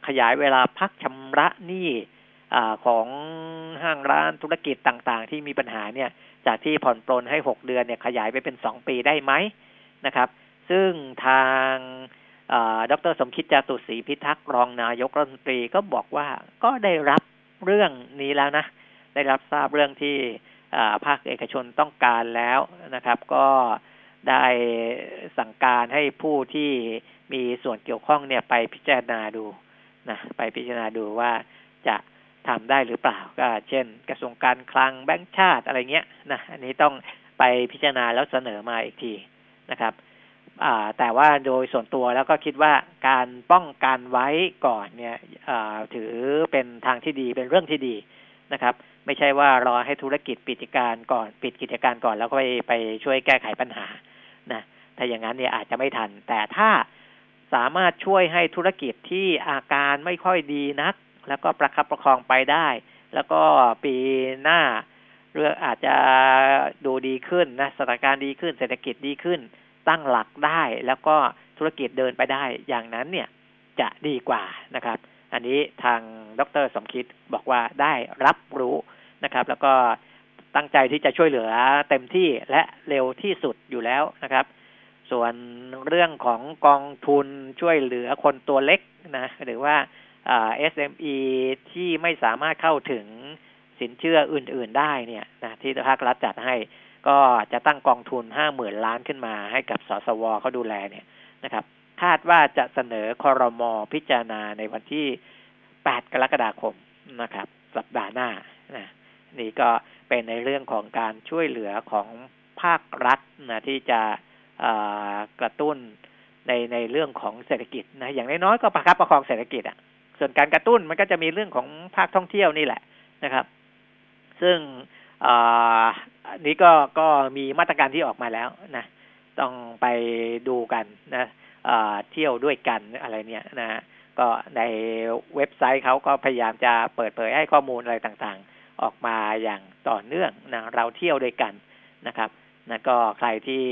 ขยายเวลาพักชำระหนี้ของห้างร้านธุรกิจต่างๆ ที่มีปัญหาเนี่ย จากที่ผ่อนปลนให้หกเดือนเนี่ยขยายไปเป็นสองปีได้ไหมนะครับ ซึ่งทางดรสมคิดจาตุศรีพิทักษ์รองนายกรัฐมนตรีก็บอกว่าก็ได้รับเรื่องนี้แล้วนะ ได้รับทราบเรื่องที่ภาคเอกชนต้องการแล้วนะครับ ก็ได้สั่งการให้ผู้ที่มีส่วนเกี่ยวข้องเนี่ยไปพิจารณาดู นะไปพิจารณาดูว่าจะทำได้หรือเปล่าก็ เช่น กระทรวงการคลังแบงก์ชาติอะไรเงี้ยนะอันนี้ต้องไปพิจารณาแล้วเสนอมาอีกทีนะครับแต่ว่าโดยส่วนตัวแล้วก็คิดว่าการป้องกันไว้ก่อนเนี่ยถือเป็นทางที่ดีเป็นเรื่องที่ดีนะครับ ไม่ใช่ว่ารอให้ธุรกิจปิดกิจการก่อนปิดกิจการก่อนแล้วก็ไปไปช่วยแก้ไขปัญหานะถ้าอย่างนั้นเนี่ยอาจจะไม่ทัน แต่ถ้า สามารถช่วยให้ธุรกิจที่อาการไม่ค่อยดีนัก แล้วก็ประคับประคองไปได้ แล้วก็ปีหน้าเรื่องอาจจะดูดีขึ้นนะสถานการณ์ดีขึ้น เศรษฐกิจดีขึ้น ตั้งหลักได้ แล้วก็ธุรกิจเดินไปได้ อย่างนั้นเนี่ยจะดีกว่านะครับ อันนี้ทางดรสมคิดบอกว่าได้รับรู้นะครับ แล้วก็ตั้งใจที่จะช่วยเหลือเต็มที่และเร็วที่สุดอยู่แล้วนะครับ ส่วนเรื่องของกองทุนช่วยเหลือคนตัวเล็กนะหรือว่าเอสเอ็มอที่ไม่สามารถเข้าถึงสินเชื่ออื่น ๆได้เนี่ยนะที่ภาครัฐจัดให้ก็จะตั้งกองทุนห้าหมื่นล้านขึ้นมาให้กับสสวเขาดูแลเนี่ยนะครับ คาดว่าจะเสนอคอรมอพิจารณาในวันที่แปดกรกฎาคมนะครับ สัปดาห์หน้านะนี่ก็เป็นในเรื่องของการช่วยเหลือของภาครัฐนะที่จะ กระตุ้นในในเรื่องของเศรษฐกิจนะอย่างน้อยๆก็ประคับประคองเศรษฐกิจอะ ส่วนการกระตุ้นมันก็จะมีเรื่องของภาคท่องเที่ยวนี่แหละนะครับ ซึ่งอนี้ก็ก็มีมาตรการที่ออกมาแล้วนะ ต้องไปดูกันนะเที่ยวด้วยกันอะไรเนี่ยนะก็ในเว็บไซต์เขาก็พยายามจะเปิดเผยให้ข้อมูลอะไรต่างๆ ออกมาอย่างต่อเนื่องนะเราเที่ยวด้วยกันนะครับนะก็ใครที่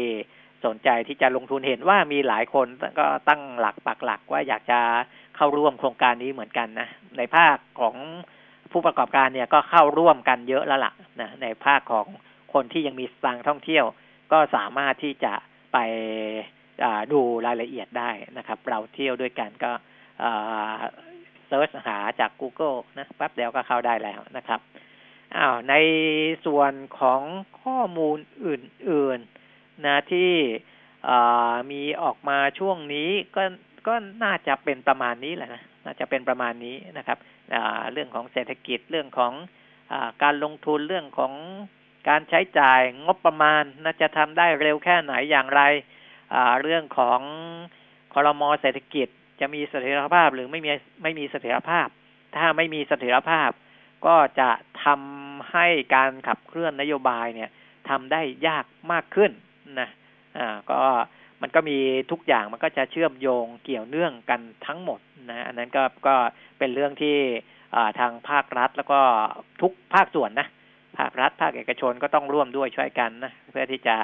สนใจที่จะลงทุนเห็นว่ามีหลายคนก็ตั้งหลักปักหลักว่าอยากจะเข้าร่วมโครงการนี้เหมือนกันนะ ในภาคของผู้ประกอบการเนี่ยก็เข้าร่วมกันเยอะแล้วล่ะนะในภาคของคนที่ยังมีสตางท่องเที่ยว ก็สามารถที่จะไปดูรายละเอียดได้นะครับ เราเที่ยวด้วยกันก็เซิร์ชหาจาก Google นะแป๊บเดียวก็เข้าได้แล้วนะครับอ้าวในส่วนของข้อมูลอื่น ๆ นะที่มีออกมาช่วงนี้ก็ก็น่าจะเป็นประมาณนี้แหละนะน่าจะเป็นประมาณนี้นะครับเรื่องของเศรษฐกิจเรื่องของอการลงทุนเรื่องของการใช้จ่ายงบประมาณน่าจะทำได้เร็วแค่ไหนอย่างไรเรื่องของคอรมอเศรษฐกิจจะมีเสถียรภาพหรือไม่มีไม่มีเสถียรภาพ ถ้าไม่มีเสถียรภาพ ก็จะทำให้การขับเคลื่อนนโยบายเนี่ยทำได้ยากมากขึ้น นะอ่าก็มันก็มีทุกอย่างมันก็จะเชื่อมโยงเกี่ยวเนื่องกันทั้งหมดนะอันนั้นก็ก็เป็นเรื่องที่ทางภาครัฐแล้วก็ทุกภาคส่วนนะภาครัฐภาคเอกชนก็ต้องร่วมด้วยช่วยกันนะเพื่อที่จะ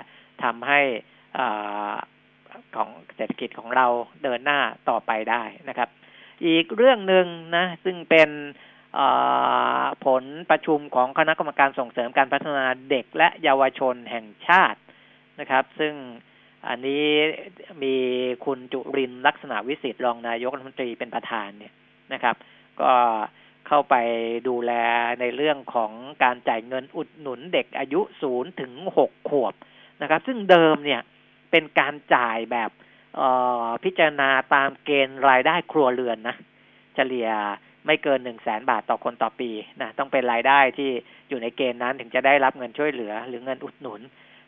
ทำให้ของเศรษฐกิจของเราเดินหน้าต่อไปได้นะครับ อีกเรื่องหนึ่งนะ ซึ่งเป็นผลประชุมของคณะกรรมการส่งเสริมการพัฒนาเด็กและเยาวชนแห่งชาติ นะครับ ซึ่งอันนี้มีคุณจุรินลักษณะวิสิทธิ์รองนายกรัฐมนตรีเป็นประธานเนี่ยนะครับ ก็เข้าไปดูแลในเรื่องของการจ่ายเงินอุดหนุนเด็กอายุศูนย์ถึงหกขวบนะครับ ซึ่งเดิมเนี่ยเป็นการจ่ายแบบพิจารณาตามเกณฑ์รายได้ครัวเรือนนะเฉลี่ยไม่เกินหนึ่งแสนบาทต่อคนต่อปีนะต้องเป็นรายได้ที่อยู่ในเกณฑ์นั้นถึงจะได้รับเงินช่วยเหลือ หรือเงินอุดหนุน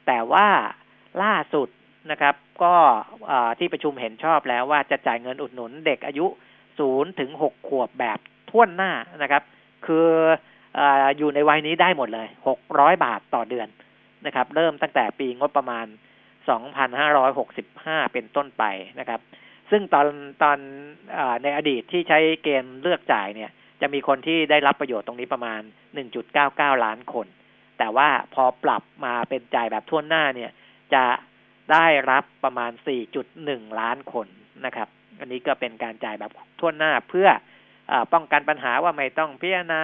แต่ว่าล่าสุดนะครับ ก็ที่ประชุมเห็นชอบแล้วว่าจะจ่ายเงินอุดหนุนเด็กอายุศูนย์ถึงหกขวบแบบท่วนหน้านะครับ คือออยู่ในวัยนี้ได้หมดเลยหกร้อยบาทต่อเดือนนะครับ เริ่มตั้งแต่ปีงบประมาณสองพันห้าร้อยหกสิบห้าเป็นต้นไปนะครับ ซึ่งตอนตอนอในอดีตที่ใช้เกณฑ์เลือกจ่ายเนี่ย จะมีคนที่ได้รับประโยชน์ตรงนี้ประมาณหนึ่งจุดเก้าเก้าล้านคน แต่ว่าพอปรับมาเป็นจ่ายแบบท่วนหน้าเนี่ย จะได้รับประมาณสี่จุดหนึ่งล้านคนนะครับ อันนี้ก็เป็นการจ่ายแบบท่วนหน้าเพื่ออป้องกันปัญหาว่าไม่ต้องพิจารณา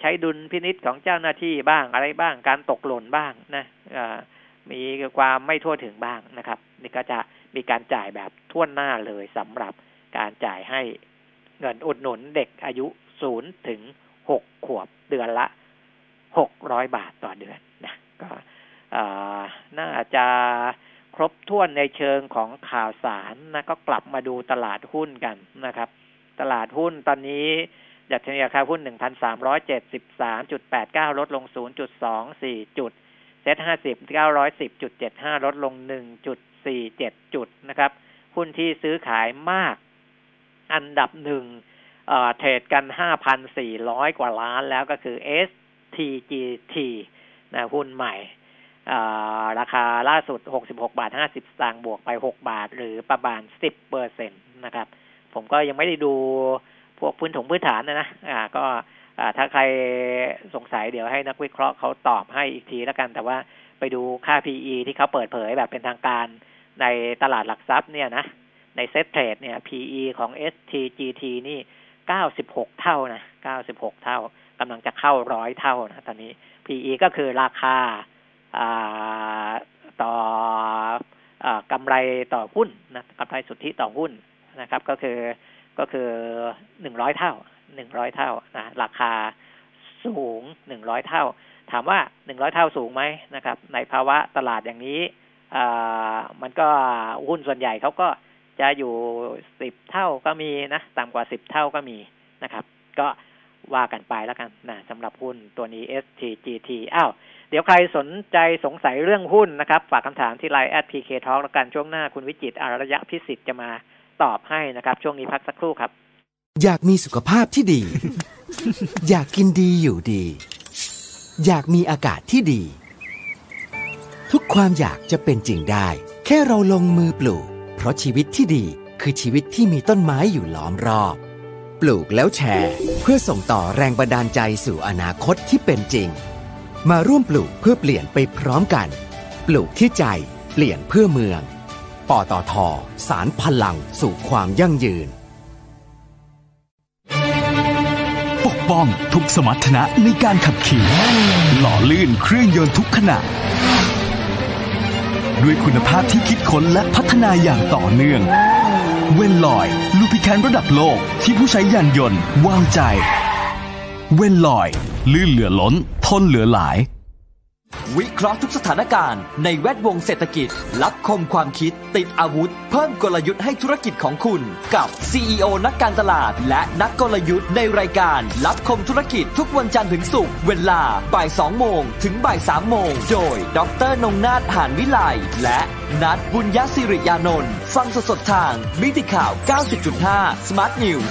ใช้ดุลพินิษของเจ้าหน้าที่บ้างอะไรบ้างการตกหล่นบ้างนะมีความไม่ทั่วถึงบ้างนะครับ นี่ก็จะมีการจ่ายแบบท่วนหน้าเลยสำหรับการจ่ายให้เงินอุดหนุนเด็กอายุศูนย์ถึงหกขวบเดือนละ หกร้อยบาทต่อเดือนนะก็น่าจะครบถ้วนในเชิงของข่าวสารนะก็กลับมาดูตลาดหุ้นกันนะครับ ตลาดหุ้นตอนนี้ดัชนีราคาหุ้นหนึ่งพันสามร้อยเจ็ดสิบสามจุดแปดเก้าลดลงศูนย์จุดสองสี่จุด เซ็ตห้าสิบเก้าร้อยสิบจุดเจ็ดห้าลดลงหนึ่งจุดสี่เจ็ดจุดนะครับ หุ้นที่ซื้อขายมาก อันดับหนึ่งเทรดกันห้าพันสี่ร้อยกว่าล้านแล้วก็คือ TGT นะหุ้นใหม่ราคาล่าสุดหกสิบหกบาทห้าสิบสตางค์บวกไปหกบาท หรือประมาณสิบเปอร์เซ็นตนะครับ ผมก็ยังไม่ได้ดูพวกพื้นถงพื้นฐานนะนะอ่าก็ถ้าใครสงสัยเดี๋ยวให้นักวิเคราะห์เขาตอบให้อีกทีแล้วกัน แต่ว่าไปดูค่า PE ที่เขาเปิดเผยแบบเป็นทางการในตลาดหลักทรัพย์เนี่ยนะ ในเซ็ตเทรดเนี่ย PE ของ STGT นี่เก้าสิบหกเท่านะเก้าสิบหกเท่า กำลังจะเข้าร้อยเท่านะตอนนี้ PE ก็คือราคาต่อกำไรต่อหุ้นนะกำไรสุทธิต่อหุ้นนะครับ ก็คือก็คือหนึ่งร้อยเท่าหนึ่งร้อยเท่านะราคาสูงหนึ่งร้อยเท่า ถามว่าหนึ่งร้อยเท่าสูงไหมนะครับ ในภาวะตลาดอย่างนี้มันก็หุ้นส่วนใหญ่เขาก็จะอยู่สิบเท่าก็มีนะต่ำกว่าสิบเท่าก็มีนะครับ ก็ ว่ากันไปแล้วกันนะสำหรับหุ้นตัวนี้ STGT อ้าว เดี๋ยวใครสนใจสงสัยเรื่องหุ้นนะครับ ฝากคำถามที่ไลน์แอดพีเคทอแล้วกันช่วงหน้าคุณวิจิตอารยะพิสิทธิ์จะมาตอบให้นะครับ ช่วงนี้พักสักครู่ครับ อยากมีสุขภาพที่ดี อยากกินดีอยู่ดี อยากมีอากาศที่ดี ทุกความอยากจะเป็นจริงได้ แค่เราลงมือปลูก เพราะชีวิตที่ดีคือชีวิตที่มีต้นไม้อยู่ล้อมรอบ ปลูกแล้วแชร์ เพื่อส่งต่อแรงบันดาลใจสู่อนาคตที่เป็นจริง มาร่วมปลูกเพื่อเปลี่ยนไปพร้อมกัน ปลูกที่ใจเปลี่ยนเพื่อเมืองปตทสารพลังสู่ความยั่งยืน ปกป้องทุกสมรรถนะในการขับขี่ หล่อลื่นเครื่องยนต์ทุกขณะ ด้วยคุณภาพที่คิดค้นและพัฒนาอย่างต่อเนื่อง เวนลอยลูพิแคนระดับโลกที่ผู้ใช้ยานยนต์วางใจ เวนลอย ลื่นเหลือล้น ทนเหลือหลาย วิเคราะห์ทุกสถานการณ์ในแวดวงเศรษฐกิจ รับคมความคิด ติดอาวุธ เพิ่มกลยุทธ์ให้ธุรกิจของคุณ กับ CEO นักการตลาด และนักกลยุทธ์ในรายการ รับคมธุรกิจทุกวันจันทร์ถึงศุกร์เวลาบ่าย2โมงถึงบ่าย3โมงโดย ดรนงนาถหานวิไลและนัดบุญยศิริยานนท์ฟังสดๆทางมิติข่าว 90.5 Smart News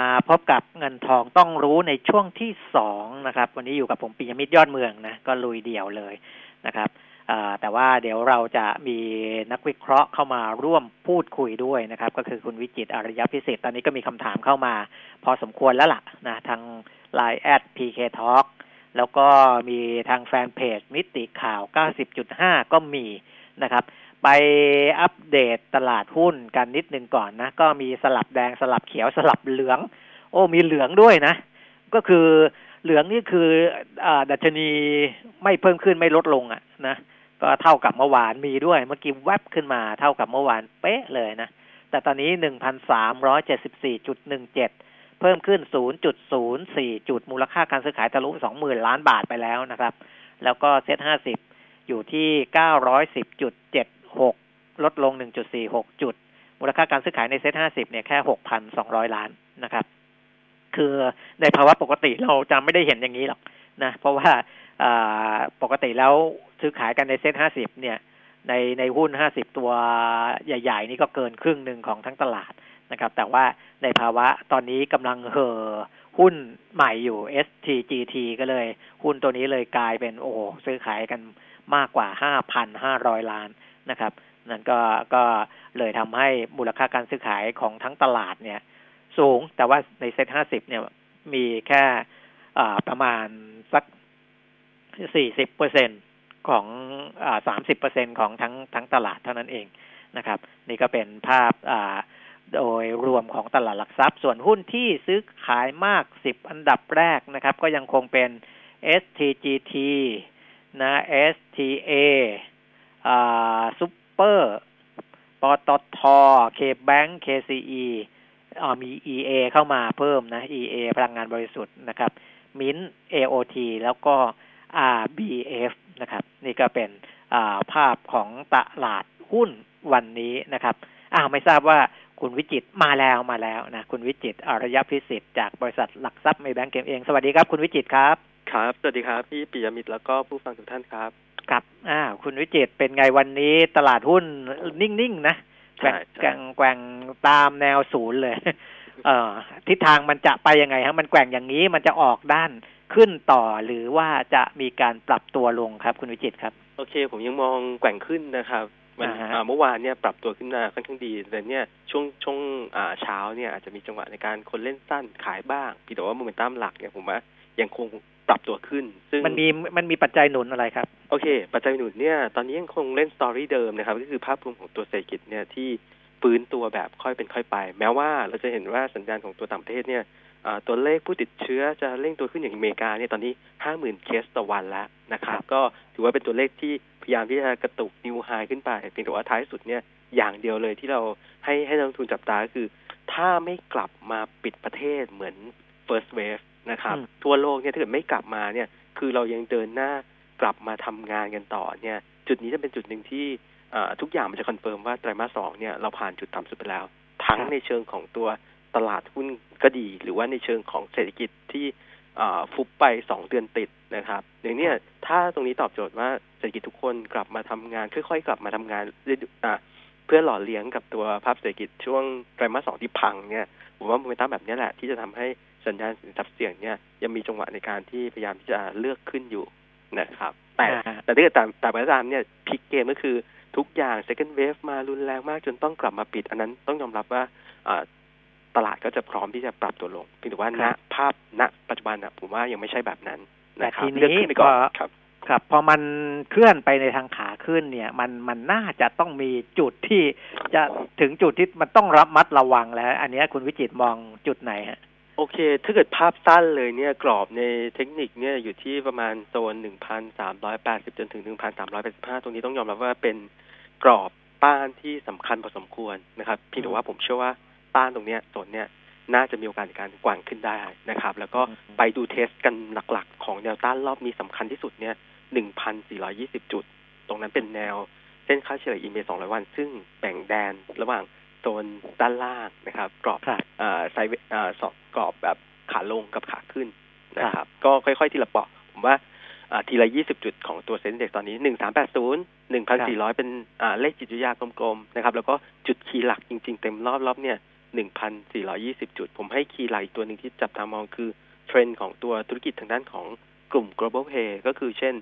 มาพบกับเงินทองต้องรู้ในช่วงที่สองนะครับ วันนี้อยู่กับผมปิยมิตรยอดเมืองนะก็ลุยเดี่ยวเลยนะครับแต่ว่าเดี๋ยวเราจะมีนักวิเคราะห์เข้ามาร่วมพูดคุยด้วยนะครับ ก็คือคุณวิจิตอารยพิเศษตอนนี้ก็มีคำถามเข้ามา พอสมควรแล้วล่ะนะทาง Line แอด PK Talk แล้วก็มีทางแฟนเพจมิติข่าว 90.5 ก็มีนะครับ ไปอัปเดตตลาดหุ้นกันนิดนึงก่อนนะ ก็มีสลับแดงสลับเขียวสลับเหลือง โอ้มีเหลืองด้วยนะ ก็คือเหลืองนี่คืออาดัชนีไม่เพิ่มขึ้นไม่ลดลงอะนะก็เท่ากับเมื่อวานมีด้วย เมื่อกี้แวบขึ้นมาเท่ากับเมื่อวานเป๊ะเลยนะ แต่ตอนนี้หนึ่งพันสามร้อยเจ็ดสิบสี่จุดหนึ่งเจ็ดเพิ่มขึ้นศูนย์จุดศูนย์สี่จุดมูลค่าการซื้อขายทะลุสองหมื่นล้านบาทไปแล้วนะครับ แล้วก็เซ็ตห้าสิบอยู่ที่เก้าร้อยสิบจุดเจ็ด หกลดลงหนึ่งจุดสี่หกจุด มูลค่าการซื้อขายในเซ็ตห้าสิบเนี่ยแค่หกพันสองร้อยล้านนะครับ คือในภาวะปกติเราจะไม่ได้เห็นอย่างนี้หรอกนะ เพราะว่าปกติแล้วซื้อขายกันในเซ็ตห้าสิบเนี่ย ในในหุ้นห้าสิบตัวใหญ่ ๆ นี่ก็เกินครึ่งหนึ่งของทั้งตลาดนะครับ แต่ว่าในภาวะตอนนี้กำลังเห่อหุ้นใหม่อยู่ STGT ก็เลย หุ้นตัวนี้เลยกลายเป็นโอ้ซื้อขายกันมากกว่าห้าพันห้าร้อยล้าน นะครับนั่นก็ก็เลยทำให้มูลค่าการซื้อขายของทั้งตลาดเนี่ย สูงแต่ว่าในเซ็ตห้าสิบเนี่ยมีแค่ประมาณสักสี่สิบเปอร์เซ็นของสามสิบเปอร์เซ็นของทั้งทั้งตลาดเท่านั้นเองนะครับ นี่ก็เป็นภาพาโดยรวมของตลาดหลักทรัพย์ ส่วนหุ้นที่ซื้อขายมากสิบอันดับแรกนะครับ ก็ยังคงเป็น STGT นะ STA SUPER ปตท KBank KCE อ่ามี EA เข้ามาเพิ่มนะ EA พลังงานบริสุทธิ์นะครับมิน AOT แล้วก็ RBF นะครับ นี่ก็เป็นอ่าภาพของตลาดหุ้นวันนี้นะครับ อ้าวไม่ทราบว่าคุณวิจิตมาแล้วมาแล้วนะ คุณวิจิตอารยพิสิทธิ์จากบริษัทหลักทรัพย์เมย์แบงก์ กิมเอ็ง สวัสดีครับ คุณวิจิตครับ ครับ สวัสดีครับ พี่ปิยมิตรแล้วก็ผู้ฟังทุกท่านครับ ครับอ่าคุณวิจิตรเป็นไงวันนี้ตลาดหุ้นนิ่งๆนะแกว่งใช่ใช่แกว่งแกว่งตามแนวศูนย์เลย เอ่อทิศทางมันจะไปยังไงฮะมันแกว่งอย่างนี้มันจะออกด้านขึ้นต่อหรือว่าจะมีการปรับตัวลงครับ คุณวิจิตรครับ โอเค ผมยังมองแกว่งขึ้นนะครับมันอ่าฮะอ่าเมื่อวานเนี่ยปรับตัวขึ้นมาค่อนข้างดีแต่เนี่ยช่วงช่วงอ่าเช้าเนี่ยอาจจะมีจังหวะในการคนเล่นสั้นขายบ้างเพียงแต่ว่าโมเมนตัมหลักเนี่ยผมว่ายังคง ปรับตัวขึ้น ซึ่งมันมีมันมีปัจจัยหนุนอะไรครับ โอเค ปัจจัยหนุนเนี่ย ตอนนี้ยังคงเล่นสตอรี่เดิมนะครับ ก็คือภาพรวมของตัวเศรษฐกิจเนี่ยที่ฟื้นตัวแบบค่อยเป็นค่อยไป แม้ว่าเราจะเห็นว่าสัญญาณของตัวต่างประเทศเนี่ยอ่าตัวเลขผู้ติดเชื้อจะเร่งตัวขึ้นอย่างอเมริกาเนี่ยตอนนี้ห้าหมื่นเคสต่อวันแล้วนะครับ ก็ถือว่าเป็นตัวเลขที่พยายามที่จะกระตุกนิวไฮขึ้นไปเพียงแต่ว่าท้ายสุดเนี่ยอย่างเดียวเลยที่เราให้ให้นักลงทุนจับตาก็คือ ถ้าไม่กลับมาปิดประเทศเหมือน first wave นะครับอืมทั่วโลกเนี่ยถ้าเกิดไม่กลับมาเนี่ย คือเรายังเดินหน้ากลับมาทำงานกันต่อเนี่ย จุดนี้จะเป็นจุดหนึ่งที่อ่าทุกอย่างมันจะ confirm ว่าไตรมาสสองเนี่ยเราผ่านจุดต่ำสุดไปแล้ว ทั้งครับในเชิงของตัวตลาดหุ้นก็ดี หรือว่าในเชิงของเศรษฐกิจที่อ่าฟุบไปสองเดือนติดนะครับอย่างเนี้ยถ้าตรงนี้ตอบโจทย์ว่าเศรษฐกิจทุกคนกลับมาทำงาน ค่อยๆ กลับมาทำงานเรื่อยๆอ่าเพื่อหล่อเลี้ยงกับตัวภาพเศรษฐกิจช่วงไตรมาสสองที่พังเนี่ยผมว่าโมเมนตัมแบบเนี้ยแหละที่จะทำให้ สัญญาณสินทรัพย์เสี่ยงเนี่ยยังมีจังหวะในการที่พยายามที่จะเลือกขึ้นอยู่นะครับ แต่อ่าแต่ถ้าเกิดตามตามประการเนี่ยพลิกเกมก็คือทุกอย่าง second wave มารุนแรงมากจนต้องกลับมาปิด อันนั้นต้องยอมรับว่าอ่าตลาดก็จะพร้อมที่จะปรับตัวลงเพียงแต่ว่าครัณบภาพณปัจจุบันนะผมว่ายังไม่ใช่แบบนั้นแต่นะครับทีเลือกนี้ขึ้นไปก่อนพอครับครับพอมันเคลื่อนไปในทางขาขึ้นเนี่ย มันมันน่าจะต้องมีจุดที่จะถึงจุดที่มันต้องรับมัดระวังแล้ว อันเนี้ยคุณวิจิตรมองจุดไหนฮะ โอเค ถ้าเกิดภาพสั้นเลยเนี่ยกรอบในเทคนิคเนี่ยอยู่ที่ประมาณโซน 1,380 จนถึง 1,385 ตรงนี้ต้องยอมรับว่าเป็นกรอบต้านที่สำคัญพอสมควรนะครับเพียงแต่ว่าผมเชื่อว่าต้านตรงเนี้ยโซนเนี้ยน่าจะมีโอกาสในการกว่างขึ้นได้นะครับ แล้วก็ไปดู test กันหลักๆ ของแนวต้านรอบนี้สำคัญที่สุดเนี่ย 1,420 จุด ตรงนั้นเป็นแนวเส้นค่าเฉลี่ย EMA 200 วัน ซึ่งแบ่งแดนระหว่าง โซนด้านล่างนะครับ กรอบครับอ่า sideway อ่าสอบกรอบแบบขาลงกับขาขึ้นนะครับ ก็ค่อยๆ ทีละเปาะผมว่าอ่าทีละยี่สิบจุดของตัว SET Index ตอนนี้หนึ่งสามแปดศูนย์หนึ่งพันสี่ร้อยเป็นอ่าเลขจิตวิทยากลมๆนะครับ แล้วก็จุด key หลักจริงๆ เต็มรอบรอบเนี่ยหนึ่งพันสี่ร้อยยี่สิบจุด ผมให้ key หลักอีกตัวหนึ่งที่จับตามองคือเทรนด์ของตัวธุรกิจทางด้านของกลุ่ม global play ก็คือเช่น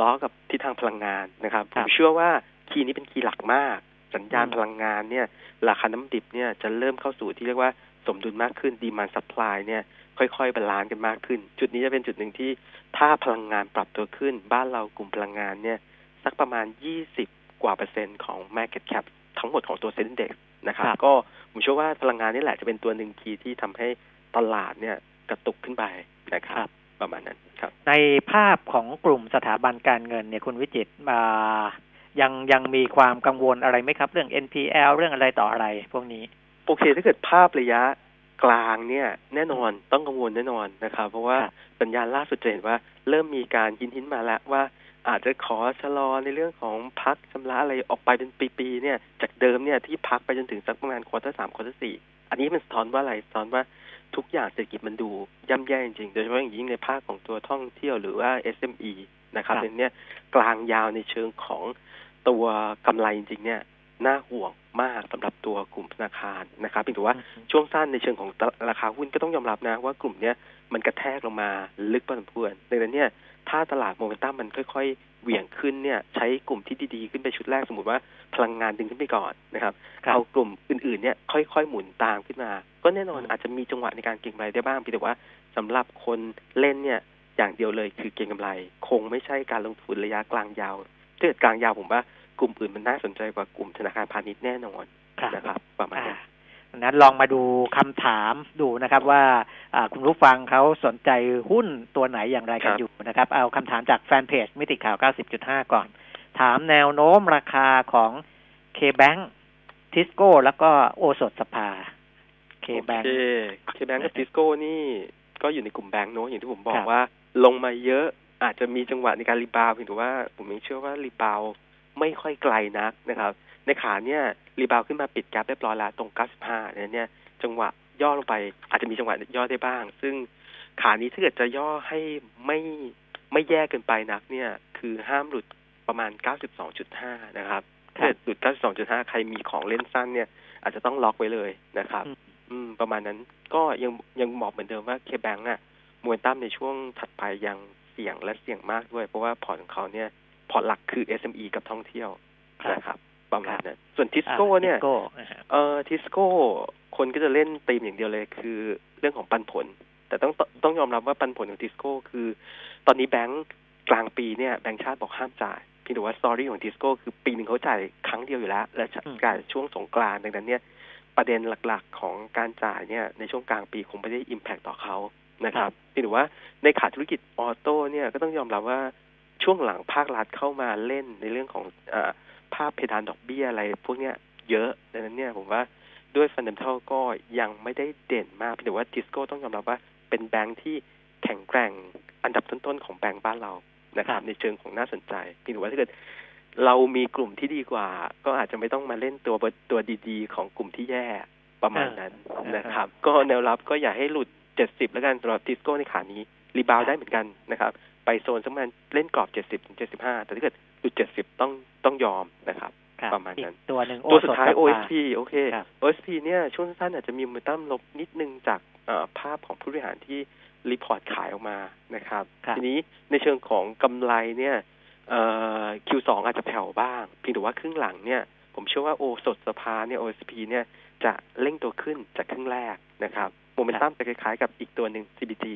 ล้อกับทิศทางพลังงานนะครับ ผมเชื่อว่า key นี้เป็น key หลักมาก สัญญาณพลังงานเนี่ยราคาน้ำมันดิบเนี่ยจะเริ่มเข้าสู่ที่เรียกว่าสมดุลมากขึ้น demand supply เนี่ยค่อยๆ balance กันมากขึ้น จุดนี้จะเป็นจุดหนึ่งที่ถ้าพลังงานปรับตัวขึ้น บ้านเรากลุ่มพลังงานเนี่ยสักประมาณ 20 กว่าเปอร์เซ็นต์ของ Market Cap ทั้งหมดของตัวเซ็นเด็กนะครับก็ผมเชื่อว่าพลังงานนี่แหละจะเป็นตัวหนึ่งคีย์ที่ทำให้ตลาดเนี่ยกระตุกขึ้นไปนะครับประมาณนั้นครับ ในภาพของกลุ่มสถาบันการเงินเนี่ยคุณวิจิตรมา ยังยังมีความกังวลอะไรไหมครับ เรื่อง NPL เรื่องอะไรต่ออะไร พวกนี้โอเคถ้าเกิดภาพระยะกลางเนี่ยแน่นอนต้องกังวลแน่นอนนะครับ เพราะว่าสัญญาณล่าสุดจะเห็นว่า เริ่มมีการยินหินมาแล้วว่าอาจจะขอชะลอในเรื่องของพักชำระอะไรออกไปเป็นปีๆเนี่ยจากเดิมเนี่ยที่พักไปจนถึงสักประมาณ quarter สาม quarter สี่อันนี้มันสะท้อนว่าอะไรสะท้อนว่าทุกอย่างเศรษฐกิจมันดูย่ำแย่จริงๆโดยเฉพาะอย่างยิ่งในภาคของตัวท่องเที่ยวหรือว่า SME นะครับในนี้กลางยาวในเชิงของ ตัวกำไรจริงๆเนี่ยน่าห่วงมากสำหรับตัวกลุ่มธนาคารนะครับเพียงแต่ว่าช่วงสั้นในเชิงของราคาหุ้นก็ต้องยอมรับนะ ว่ากลุ่มเนี้ยมันกระแทกลงมาลึกพอสมควรดังนั้นเนี่ยถ้าตลาดโมเมนตัมมันค่อย ๆ เหวี่ยงขึ้นเนี่ย ใช้กลุ่มที่ดีๆ ขึ้นไปชุดแรกสมมติว่าพลังงานดึงขึ้นไปก่อนนะครับเอากลุ่มอื่นๆเนี่ยค่อยๆหมุนตามขึ้นมา ก็แน่นอนอาจจะมีจังหวะในการเก็งกำไรได้บ้างเพียงแต่ว่าสำหรับคนเล่นเนี่ยอย่างเดียวเลยคือเก็งกำไร คงไม่ใช่การลงทุนระยะกลางยาวถ้า เกิดกลางยาวผมว่ากลุ่มอื่นมันน่าสนใจกว่ากลุ่มธนาคารพาณิชย์แน่นอนนะครับ ประมาณนั้นนั้นลองมาดูคำถามดูนะครับว่าคุณผู้ฟังเขาสนใจหุ้นตัวไหนอย่างไรกันอยู่นะครับ เอาคำถามจากแฟนเพจมิติข่าว 90.5 ก่อน ถามแนวโน้มราคาของ K-Bank ทิสโก้แล้วก็โอสถสภา K-Bank K-Bank กับทิสโก้นี่ก็อยู่ในกลุ่มแบงค์เนอะอย่างที่ผมบอกว่าลงมาเยอะ อาจจะมีจังหวะในการ rebound เพียงแต่ว่าผมไม่เชื่อว่า reboundไม่ค่อยไกลนักนะครับ ในขาเนี่ยรีบาวขึ้นมาปิดแกลบเรียบร้อยแล้วตรง 95เนี่ยเนี่ยจังหวะย่อลงไปอาจจะมีจังหวะย่อได้บ้าง ซึ่งขานี้ถ้าเกิดจะย่อให้ไม่ไม่แย่เกินไปนักเนี่ย คือห้ามหลุดประมาณ 92.5 นะครับถ้าเกิดหลุด 92.5 ใครมีของเล่นสั้นเนี่ย อาจจะต้องล็อกไว้เลยนะครับ อืม ประมาณนั้นก็ยังยังบอกเหมือนเดิมว่าเคแบงอะมวยตั้มในช่วงถัดไปยัง เสี่ยงและเสี่ยงมากด้วย เพราะว่าพอร์ตของเขาเนี่ยพอร์ตหลักคือ SME กับท่องเที่ยวนะครับประมาณนั้นส่วนทิสโก้เนี่ยเออทิสโก้คนก็จะเล่นตีมอย่างเดียวเลยคือเรื่องของปันผล แต่ต้องต้องยอมรับว่าปันผลของทิสโก้คือ ตอนนี้แบงก์กลางปีเนี่ยแบงก์ชาติบอกห้ามจ่ายพี่ดูว่า story ของทิสโก้คือปีหนึ่งเขาจ่ายครั้งเดียวอยู่แล้ว และการช่วงสงกรานต์ดังนั้นเนี่ยประเด็นหลักๆของการจ่ายเนี่ยในช่วงกลางปีคงไม่ได้ impact ต่อเขา นะครับพี่ดูว่าในขาธุรกิจ auto เนี่ยก็ต้องยอมรับว่าช่วงหลังภาครัฐเข้ามาเล่นในเรื่องของเออภาพเพดานดอกเบี้ยอะไร พวกเนี้ยเยอะดังนั้นเนี่ยผมว่าด้วย fundamental ก็ยังไม่ได้เด่นมากแต่ว่าทิสโก้ต้องยอมรับว่าเป็นแบงค์ที่แข็งแกร่งอันดับต้นๆของแบงค์บ้านเรานะครับ ในเชิงของน่าสนใจพี่ดูว่าถ้าเกิดเรามีกลุ่มที่ดีกว่า ก็อาจจะไม่ต้องมาเล่นตัวตัวดี ๆ ของกลุ่มที่แย่ประมาณนั้นนะครับ ก็แนวรับก็อย่าให้หลุด เจ็ดสิบแล้วกันสำหรับทิสโก้ในขานี้ rebound ได้เหมือนกันนะครับ ไปโซนสักประมาณเล่นกรอบเจ็ดสิบถึงเจ็ดสิบห้าแต่ถ้าเกิดหลุดเจ็ดสิบต้องต้องยอมนะครับ ประมาณนั้นตัวหนึ่งตัวสุดท้าย OSP โอเค OSP เนี่ยช่วงสั้นอาจจะมีมูลตั้มลบนิดนึงจากภาพของผู้บริหารที่ report ขายออกมานะครับ ทีนี้ในเชิงของกำไรเนี่ยเอ่อ Q2 อาจจะแผ่วบ้างเพียงแต่ว่าครึ่งหลังเนี่ย ผมเชื่อว่าโอสดสภาเนี่ย OSP เนี่ยจะเร่งตัวขึ้นจากครึ่งแรกนะครับ โมเมนตัมจะคล้ายๆกับอีกตัวหนึ่ง CBG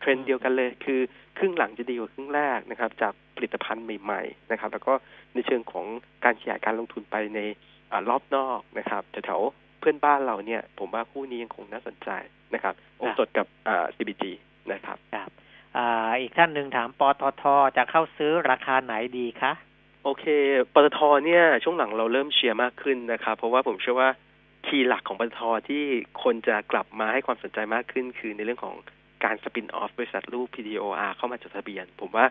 เทรนเดียวกันเลยคือ ครึ่งหลังจะดีกว่าครึ่งแรกนะครับ จากผลิตภัณฑ์ใหม่ๆนะครับ แล้วก็ในเชิงของการขยายการลงทุนไปในอรอบนอกนะครับแถวเพื่อนบ้านเราเนี่ย ผมว่าคู่นี้ยังคงน่าสนใจนะครับโอสดกับอ่า CBG นะครับครับอ่าอีกท่านหนึ่งถามปตทจะเข้าซื้อราคาไหนดีคะโอเค ปตทเนี่ยช่วงหลังเราเริ่มเชียร์มากขึ้นนะครับ เพราะว่าผมเชื่อว่า key หลักของปตทที่คนจะกลับมาให้ความสนใจมากขึ้น คือในเรื่องของการ spin-off บริษัทลูก PTTOR เข้ามาจดทะเบียน ผมว่า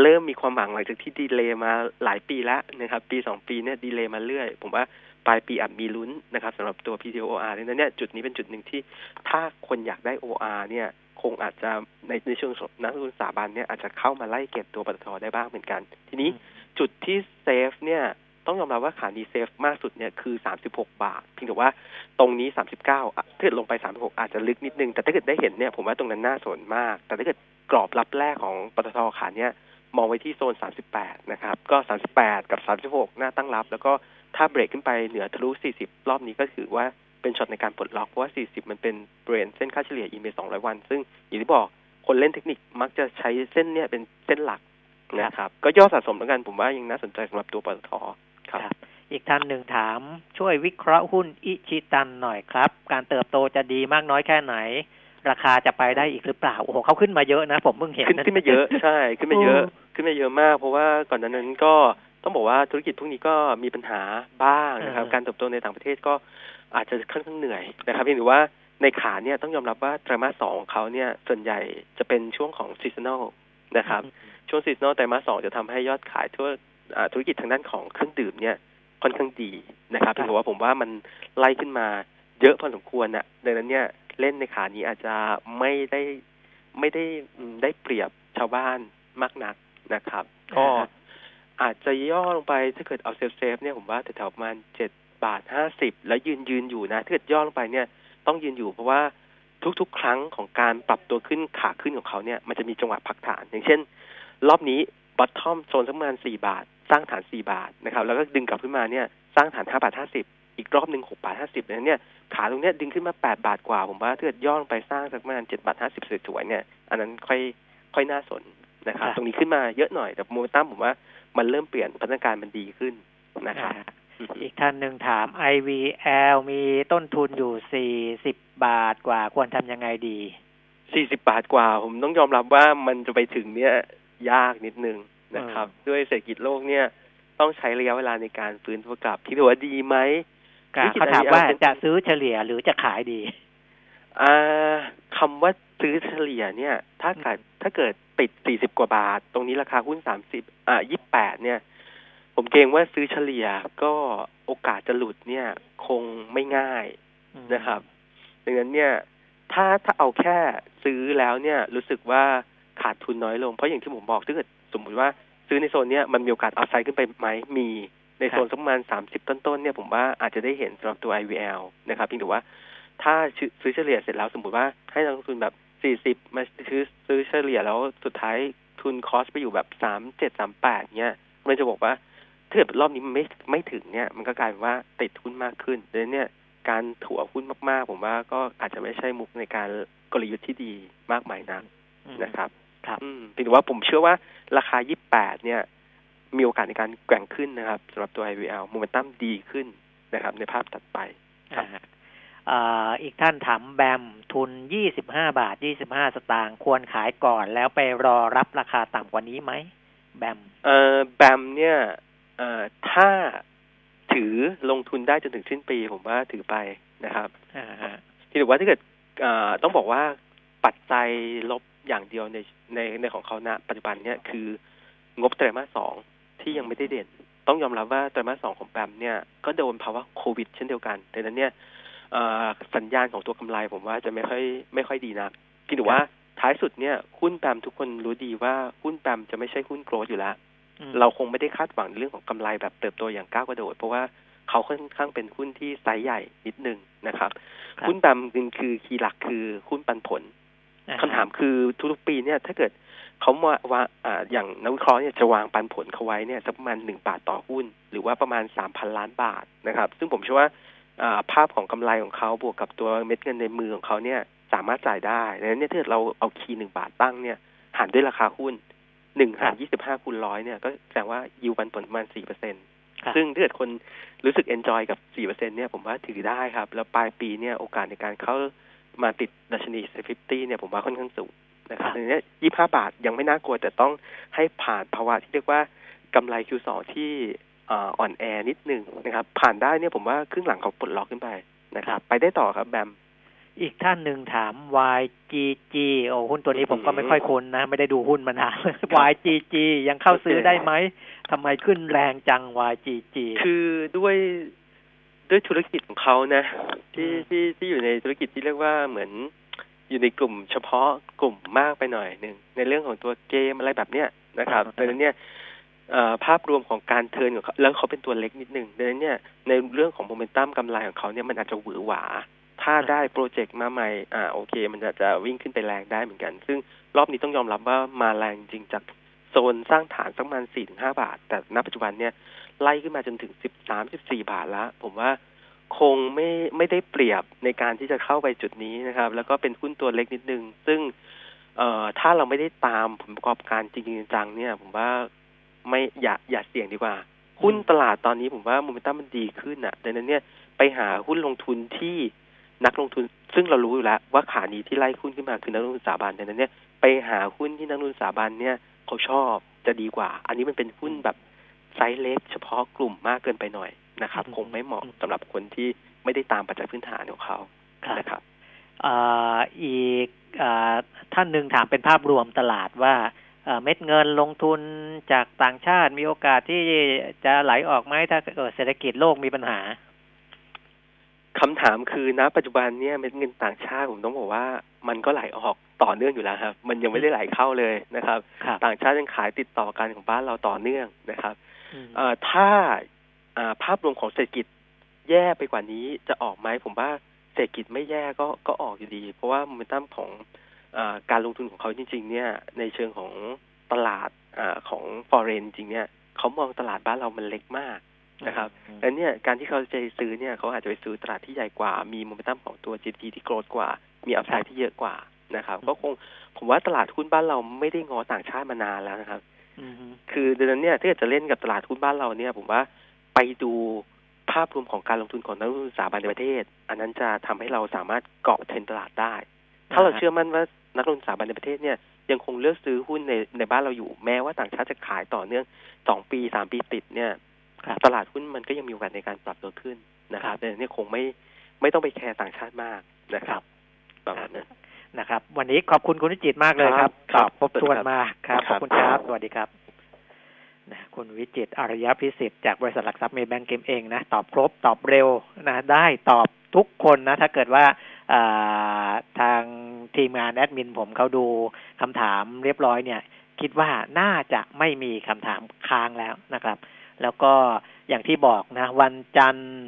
เริ่มมีความหวังหลังจากที่ delay มาหลายปีแล้วนะครับ ปีสองปีเนี่ย delay มาเรื่อย ผมว่าปลายปีอาจมีลุ้นนะครับสำหรับตัว PTTOR ดังนั้นเนี่ยจุดนี้เป็นจุดหนึ่งที่ถ้าคนอยากได้ OR เนี่ยคงอาจจะในในเชิงนักลงทุนสถาบันเนี่ยอาจจะเข้ามาไล่เก็บตัวปตทได้บ้างเหมือนกัน ทีนี้จุดที่ safe เนี่ย ต้องยอมรับว่าขานี้ safe มากสุดเนี่ยคือ 36 บาท เพียงแต่ว่าตรงนี้ 39อะถ้าเกิดลงไป 36 อาจจะลึกนิดนึง แต่ถ้าเกิดได้เห็นเนี่ยผมว่าตรงนั้นน่าสนมาก แต่ถ้าเกิดกรอบรับแรกของปตทขาเนี่ยมองไว้ที่โซน 38 นะครับ ก็ 38 กับ 36 น่าตั้งรับ แล้วก็ถ้าเบรกขึ้นไปเหนือทะลุ 40 รอบนี้ก็ถือว่าเป็นช็อตในการปลดล็อก เพราะว่า 40 มันเป็นเบรนเส้นค่าเฉลี่ย EMA 200 วัน ซึ่งอย่างที่บอกคนเล่นเทคนิคมักจะใช้เส้นเนี่ยเป็นเส้นหลักนะครับ ก็ย่อสะสมแล้วกันผมว่ายังน่าสนใจสำหรับตัวปตท ครับ อีกท่านหนึ่งถามช่วยวิเคราะห์หุ้นอิชิตันหน่อยครับ การเติบโตจะดีมากน้อยแค่ไหน ราคาจะไปได้อีกหรือเปล่าโอ้โหเขาขึ้นมาเยอะนะ ผมเพิ่งเห็น ขึ้นขึ้นมาเยอะใช่ ขึ้นมาเยอะ ขึ้นมาเยอะมาก เพราะว่าก่อนหน้านั้นก็ต้องบอกว่าธุรกิจพวกนี้ก็มีปัญหาบ้างนะครับ การเติบโตในต่างประเทศก็อาจจะค่อนข้างเหนื่อยนะครับเพียงแต่ว่าในขาเนี่ยต้องยอมรับว่าไตรมาสสองของเขาเนี่ยส่วนใหญ่จะเป็นช่วงของ seasonal นะครับ ช่วง seasonal ไตรมาสสองจะทำให้ยอดขายทั่ว ธุรกิจทางด้านของเครื่องดื่มเนี่ยค่อนข้างดีนะครับเพียงแต่ว่าผมว่ามันไล่ขึ้นมาเยอะพอสมควรน่ะดังนั้นเนี่ยเล่นในขานี้อาจจะไม่ได้ไม่ได้ได้เปรียบชาวบ้านมากนักนะครับ ก็อาจจะย่อลงไปถ้าเกิดเอา safe safe เนี่ยผมว่าแถวๆประมาณเจ็ดบาทห้าสิบแล้วยืนยืนอยู่นะถ้าเกิดย่อลงไปเนี่ยต้องยืนอยู่เพราะว่าทุกๆ ครั้งของการปรับตัวขึ้นขาขึ้นของเขาเนี่ยมันจะมีจังหวะพักฐาน อย่างเช่น รอบนี้ bottom โซนสักประมาณสี่บาท สร้างฐานสี่บาทนะครับ แล้วก็ดึงกลับขึ้นมาเนี่ยสร้างฐานห้าบาทห้าสิบอีกรอบหนึ่งหกบาทห้าสิบเนี่ยขาตรงเนี้ยดึงขึ้นมาแปดบาทกว่า ผมว่าถ้าเกิดย่อลงไปสร้างสักประมาณเจ็ดบาทห้าสิบสวยๆเนี่ย อันนั้นค่อยค่อยน่าสนนะครับ ตรงนี้ขึ้นมาเยอะหน่อยแต่โมเมนตัมผมว่ามันเริ่มเปลี่ยนพัฒนาการมันดีขึ้นนะครับอีกท่านหนึ่งถาม IVL มีต้นทุนอยู่สี่สิบบาทกว่าควรทำยังไงดีสี่สิบาทกว่า ผมต้องยอมรับว่ามันจะไปถึงเนี่ยยากนิดนึง นะครับ ด้วยเศรษฐกิจโลกเนี่ย ต้องใช้ระยะเวลาในการฟื้นตัวกลับ ที่ถือว่าดีไหมเขาถามว่าจะซื้อเฉลี่ยหรือจะขายดีอ่าคำว่าซื้อเฉลี่ยเนี่ย ถ้าเกิดถ้าเกิดติดสี่สิบกว่าบาท ตรงนี้ราคาหุ้นสามสิบอ่ายี่แปดเนี่ย ผมเกรงว่าซื้อเฉลี่ยก็โอกาสจะหลุดเนี่ย คงไม่ง่ายนะครับดังนั้นเนี่ย ถ้าถ้าเอาแค่ซื้อแล้วเนี่ย รู้สึกว่าขาดทุนน้อยลง เพราะอย่างที่ผมบอกถ้าเกิด สมมติว่าซื้อในโซนเนี้ยมันมีโอกาสเอาไซด์ขึ้นไปไหมมีในโซนสักประมาณสามสิบต้นๆเนี่ยผมว่าอาจจะได้เห็นสำหรับตัว IVL นะครับเพียงแต่ว่าถ้าซื้อเฉลี่ยเสร็จแล้วสมมติว่าให้นักลงทุนแบบสี่สิบมาซื้อซื้อเฉลี่ยแล้วสุดท้ายทุนคอสไปอยู่แบบสามเจ็ดสามแปดเนี่ยมันจะบอกว่าถ้าเกิดรอบนี้มันไม่ไม่ถึงเนี่ย มันก็กลายเป็นว่าติดหุ้นมากขึ้นดังนั้นเนี่ยการถั่วหุ้นมากๆ ผมว่าก็อาจจะไม่ใช่มุกในการกลยุทธ์ที่ดีมากมายนักนะครับ ครับอืมเพียงแต่ว่าผมเชื่อว่าราคา 28 เนี่ย มีโอกาสในการแกว่งขึ้นนะครับสำหรับตัว IVL โมเมนตัมดีขึ้นนะครับ ในภาพถัดไปครับอีกท่านถามแบมทุน 25 บาท 25 สตางค์ควรขายก่อนแล้วไปรอรับราคาต่ำกว่านี้ไหมแบมเอ่อแบมเนี่ยเอ่อถ้าถือลงทุนได้จนถึงสิ้นปีผมว่าถือไปนะครับอ่าที่ถือว่าถ้าเกิดต้องบอกว่าปัจจัยลบ อย่างเดียวในในในของเขาณปัจจุบันเนี่ยคืองบไตรมาสสองที่ยังไม่ได้เด่น ต้องยอมรับว่าไตรมาสสองของแบมเนี่ยก็โดนภาวะโควิด เช่นเดียวกันดังนั้นเนี่ยสัญญาณของตัวกำไรผมว่าจะไม่ค่อยไม่ค่อยดีนักคิดว่าท้ายสุดเนี่ยหุ้นแบมทุกคนรู้ดีว่าหุ้นแบมจะไม่ใช่หุ้นโกรดอยู่แล้ว เราคงไม่ได้คาดหวังในเรื่องของกำไรแบบเติบโตอย่างก้าวกระโดด เพราะว่าเขาค่อนข้างเป็นหุ้นที่ไซส์ใหญ่นิดนึงนะครับ หุ้นแบมคือคีย์หลักคือหุ้นปันผล คำถามคือทุกๆปีเนี่ย ถ้าเกิดเขาว่าว่าอย่างนักวิเคราะห์เนี่ยจะวางปันผลเขาไว้เนี่ยสักประมาณหนึ่งบาทต่อหุ้น หรือว่าประมาณสามพันล้านบาทนะครับ ซึ่งผมเชื่อว่าภาพของกำไรของเขาบวกกับตัวเม็ดเงินในมือของเขาเนี่ยสามารถจ่ายได้ดังนั้นเนี่ยถ้าเราเอาคีย์หนึ่งบาทตั้งเนี่ยหารด้วยราคาหุ้นหนึ่งหารยี่สิบห้าคูณร้อยเนี่ยก็แสดงว่ายิวปันผลประมาณสี่เปอร์เซ็นต์ซึ่งถ้าเกิดคนรู้สึก enjoy กับสี่เปอร์เซ็นต์เนี่ยผมว่าถือได้ครับ แล้วปลายปีเนี่ยโอกาสในการเข้า มาติดดัชนี SET fifty เนี่ยผมว่าค่อนข้างสูงนะครับดังนี้ยี่ห้าบาทยังไม่น่ากลัว แต่ต้องให้ผ่านภาวะที่เรียกว่ากำไร Q2 ที่อ่อนแอนิดนึงนะครับ ผ่านได้เนี่ยผมว่าครึ่งหลังเขาปลดล็อกขึ้นไปนะครับ ไปได้ต่อครับแบมอีกท่านหนึ่งถาม YGG โอ้หุ้นตัวนี้ผมก็ไม่ค่อยคุ้นนะ ไม่ได้ดูหุ้นมานาน YGG ยังเข้าซื้อได้ไหมทำไมขึ้นแรงจัง YGG คือด้วย ด้วยธุรกิจของเขานะ ที่ที่ที่อยู่ในธุรกิจที่เรียกว่าเหมือนอยู่ในกลุ่มเฉพาะกลุ่มมากไปหน่อยหนึ่งในเรื่องของตัวเกมอะไรแบบเนี้ยนะครับดังนั้นเนี่ยภาพรวมของการเทิร์นของเขาแล้วเขาเป็นตัวเล็กนิดหนึ่งดังนั้นเนี่ยในเรื่องของโมเมนตัมกำไรของเขาเนี่ยมันอาจจะหวือหวา ถ้าได้โปรเจกต์มาใหม่อ่าโอเค มันอาจจะวิ่งขึ้นไปแรงได้เหมือนกัน ซึ่งรอบนี้ต้องยอมรับว่ามาแรงจริงจากโซนสร้างฐานสักประมาณสี่ถึงห้าบาท แต่ณปัจจุบันเนี่ย ไล่ขึ้นมาจนถึงสิบสามสิบสี่บาทแล้วผมว่าคงไม่ไม่ได้เปรียบในการที่จะเข้าไปจุดนี้นะครับ แล้วก็เป็นหุ้นตัวเล็กนิดนึง ซึ่งเอ่อถ้าเราไม่ได้ตามผลประกอบการจริงจังเนี่ย ผมว่าไม่อย่าอย่าเสี่ยงดีกว่า หุ้นตลาดตอนนี้ผมว่าโมเมนตัมมันดีขึ้นอะดังนั้นเนี่ยไปหาหุ้นลงทุนที่นักลงทุน ซึ่งเรารู้อยู่แล้ว ว่าขานี้ที่ไล่หุ้นขึ้นมาคือนักลงทุนสถาบันดังนั้นเนี่ยไปหาหุ้นที่นักลงทุนสถาบันเนี่ยเขาชอบจะดีกว่า อันนี้มันเป็นหุ้นแบบ ไซส์เล็กเฉพาะกลุ่มมากเกินไปหน่อยนะครับ คงไม่เหมาะสำหรับคนที่ไม่ได้ตามปัจจัยพื้นฐานของเขานะครับอีกท่านหนึ่งถามเป็นภาพรวมตลาดว่าเม็ดเงินลงทุนจากต่างชาติมีโอกาสที่จะไหลออกไหมถ้าเศรษฐกิจโลกมีปัญหาคำถามคือณปัจจุบันเนี่ยเม็ดเงินต่างชาติผมต้องบอกว่า มันก็ไหลออกต่อเนื่องอยู่แล้วครับ มันยังไม่ได้ไหลเข้าเลยนะครับ ต่างชาติยังขายติดต่อกันของบ้านเราต่อเนื่องนะครับ ถ้าภาพรวมของเศรษฐกิจแย่ไปกว่านี้จะออกไหมผมว่าเศรษฐกิจไม่แย่ก็ก็ออกอยู่ดี เพราะว่าโมเมนตัมของอการลงทุนของเขาจริง ๆ เนี่ย ในเชิงของตลาดอของฟอเรนจริงเนี่ยเขามองตลาดบ้านเรามันเล็กมากนะครับแลวเนี่ยการที่เขาจะซื้อเนี่ยเขาอาจจะไปซื้อตลาดที่ใหญ่กว่า มีโมเมนตัมของตัว GDP ที่โกรธกว่า มีอัพไซด์ที่เยอะกว่านะครับ ก็คงผมว่าตลาดหุ้นบ้านเราไม่ได้งอต่างชาติมานานแล้วนะครับ คือดังนั้นเนี่ยถ้าเกิดจะเล่นกับตลาดหุ้นบ้านเราเนี่ย ผมว่าไปดูภาพรวมของการลงทุนของนักลงทุนสถาบันในประเทศ อันนั้นจะทำให้เราสามารถเกาะเทรนตลาดได้ ถ้าเราเชื่อมั่นว่านักลงทุนสถาบันในประเทศเนี่ยยังคงเลือกซื้อหุ้นในในบ้านเราอยู่แม้ว่าต่างชาติจะขายต่อเนื่องสองปีสามปีติดเนี่ยตลาดหุ้นมันก็ยังมีโอกาสในการปรับตัวขึ้นนะครับแต่นี่คงไม่ไม่ต้องไปแคร์ต่างชาติมากนะครับประมาณนั้น นะครับ วันนี้ขอบคุณคุณวิจิตมากเลยครับตอบครบถ้วนมากครับขอบคุณครับ สวัสดีครับนะคุณวิจิตอารยพิสิทธิ์จากบริษัทหลักทรัพย์เมย์แบงก์เกมเองนะ ตอบครบตอบเร็วนะ ได้ตอบทุกคนนะ ถ้าเกิดว่าทางทีมงานแอดมินผมเขาดูคำถามเรียบร้อยเนี่ย คิดว่าน่าจะไม่มีคำถามค้างแล้วนะครับ แล้วก็อย่างที่บอกนะ วันจันทร์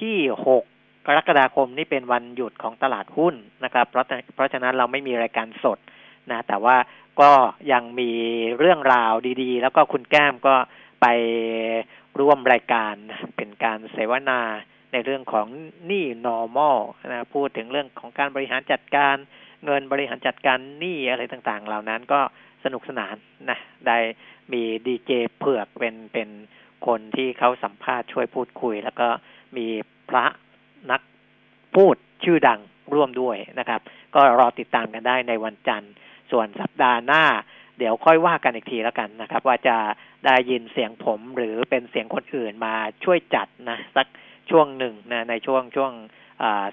ที่หก กรกฎาคมนี่เป็นวันหยุดของตลาดหุ้นนะครับ เพราะเพราะฉะนั้นเราไม่มีรายการสดนะ แต่ว่าก็ยังมีเรื่องราวดีๆ แล้วก็คุณแก้มก็ไปร่วมรายการเป็นการเสวนาในเรื่องของหนี้ normal นะพูดถึงเรื่องของการบริหารจัดการเงินบริหารจัดการหนี้อะไรต่างๆ เหล่านั้นก็สนุกสนานนะได้มีดีเจเผือกเป็นเป็นคนที่เขาสัมภาษณ์ช่วยพูดคุย แล้วก็มีพระ นักพูดชื่อดังร่วมด้วยนะครับ ก็รอติดตามกันได้ในวันจันทร์ ส่วนสัปดาห์หน้า เดี๋ยวค่อยว่ากันอีกทีแล้วกันนะครับ ว่าจะได้ยินเสียงผมหรือเป็นเสียงคนอื่นมาช่วยจัดนะสักช่วงหนึ่งนะในช่วงช่วง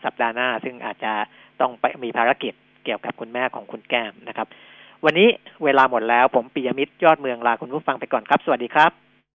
สัปดาห์หน้า ซึ่งอาจจะต้องไปมีภารกิจเกี่ยวกับคุณแม่ของคุณแก้มนะครับ วันนี้เวลาหมดแล้วผมปิยมิตรยอดเมืองลาคุณผู้ฟังไปก่อนครับ สวัสดีครับ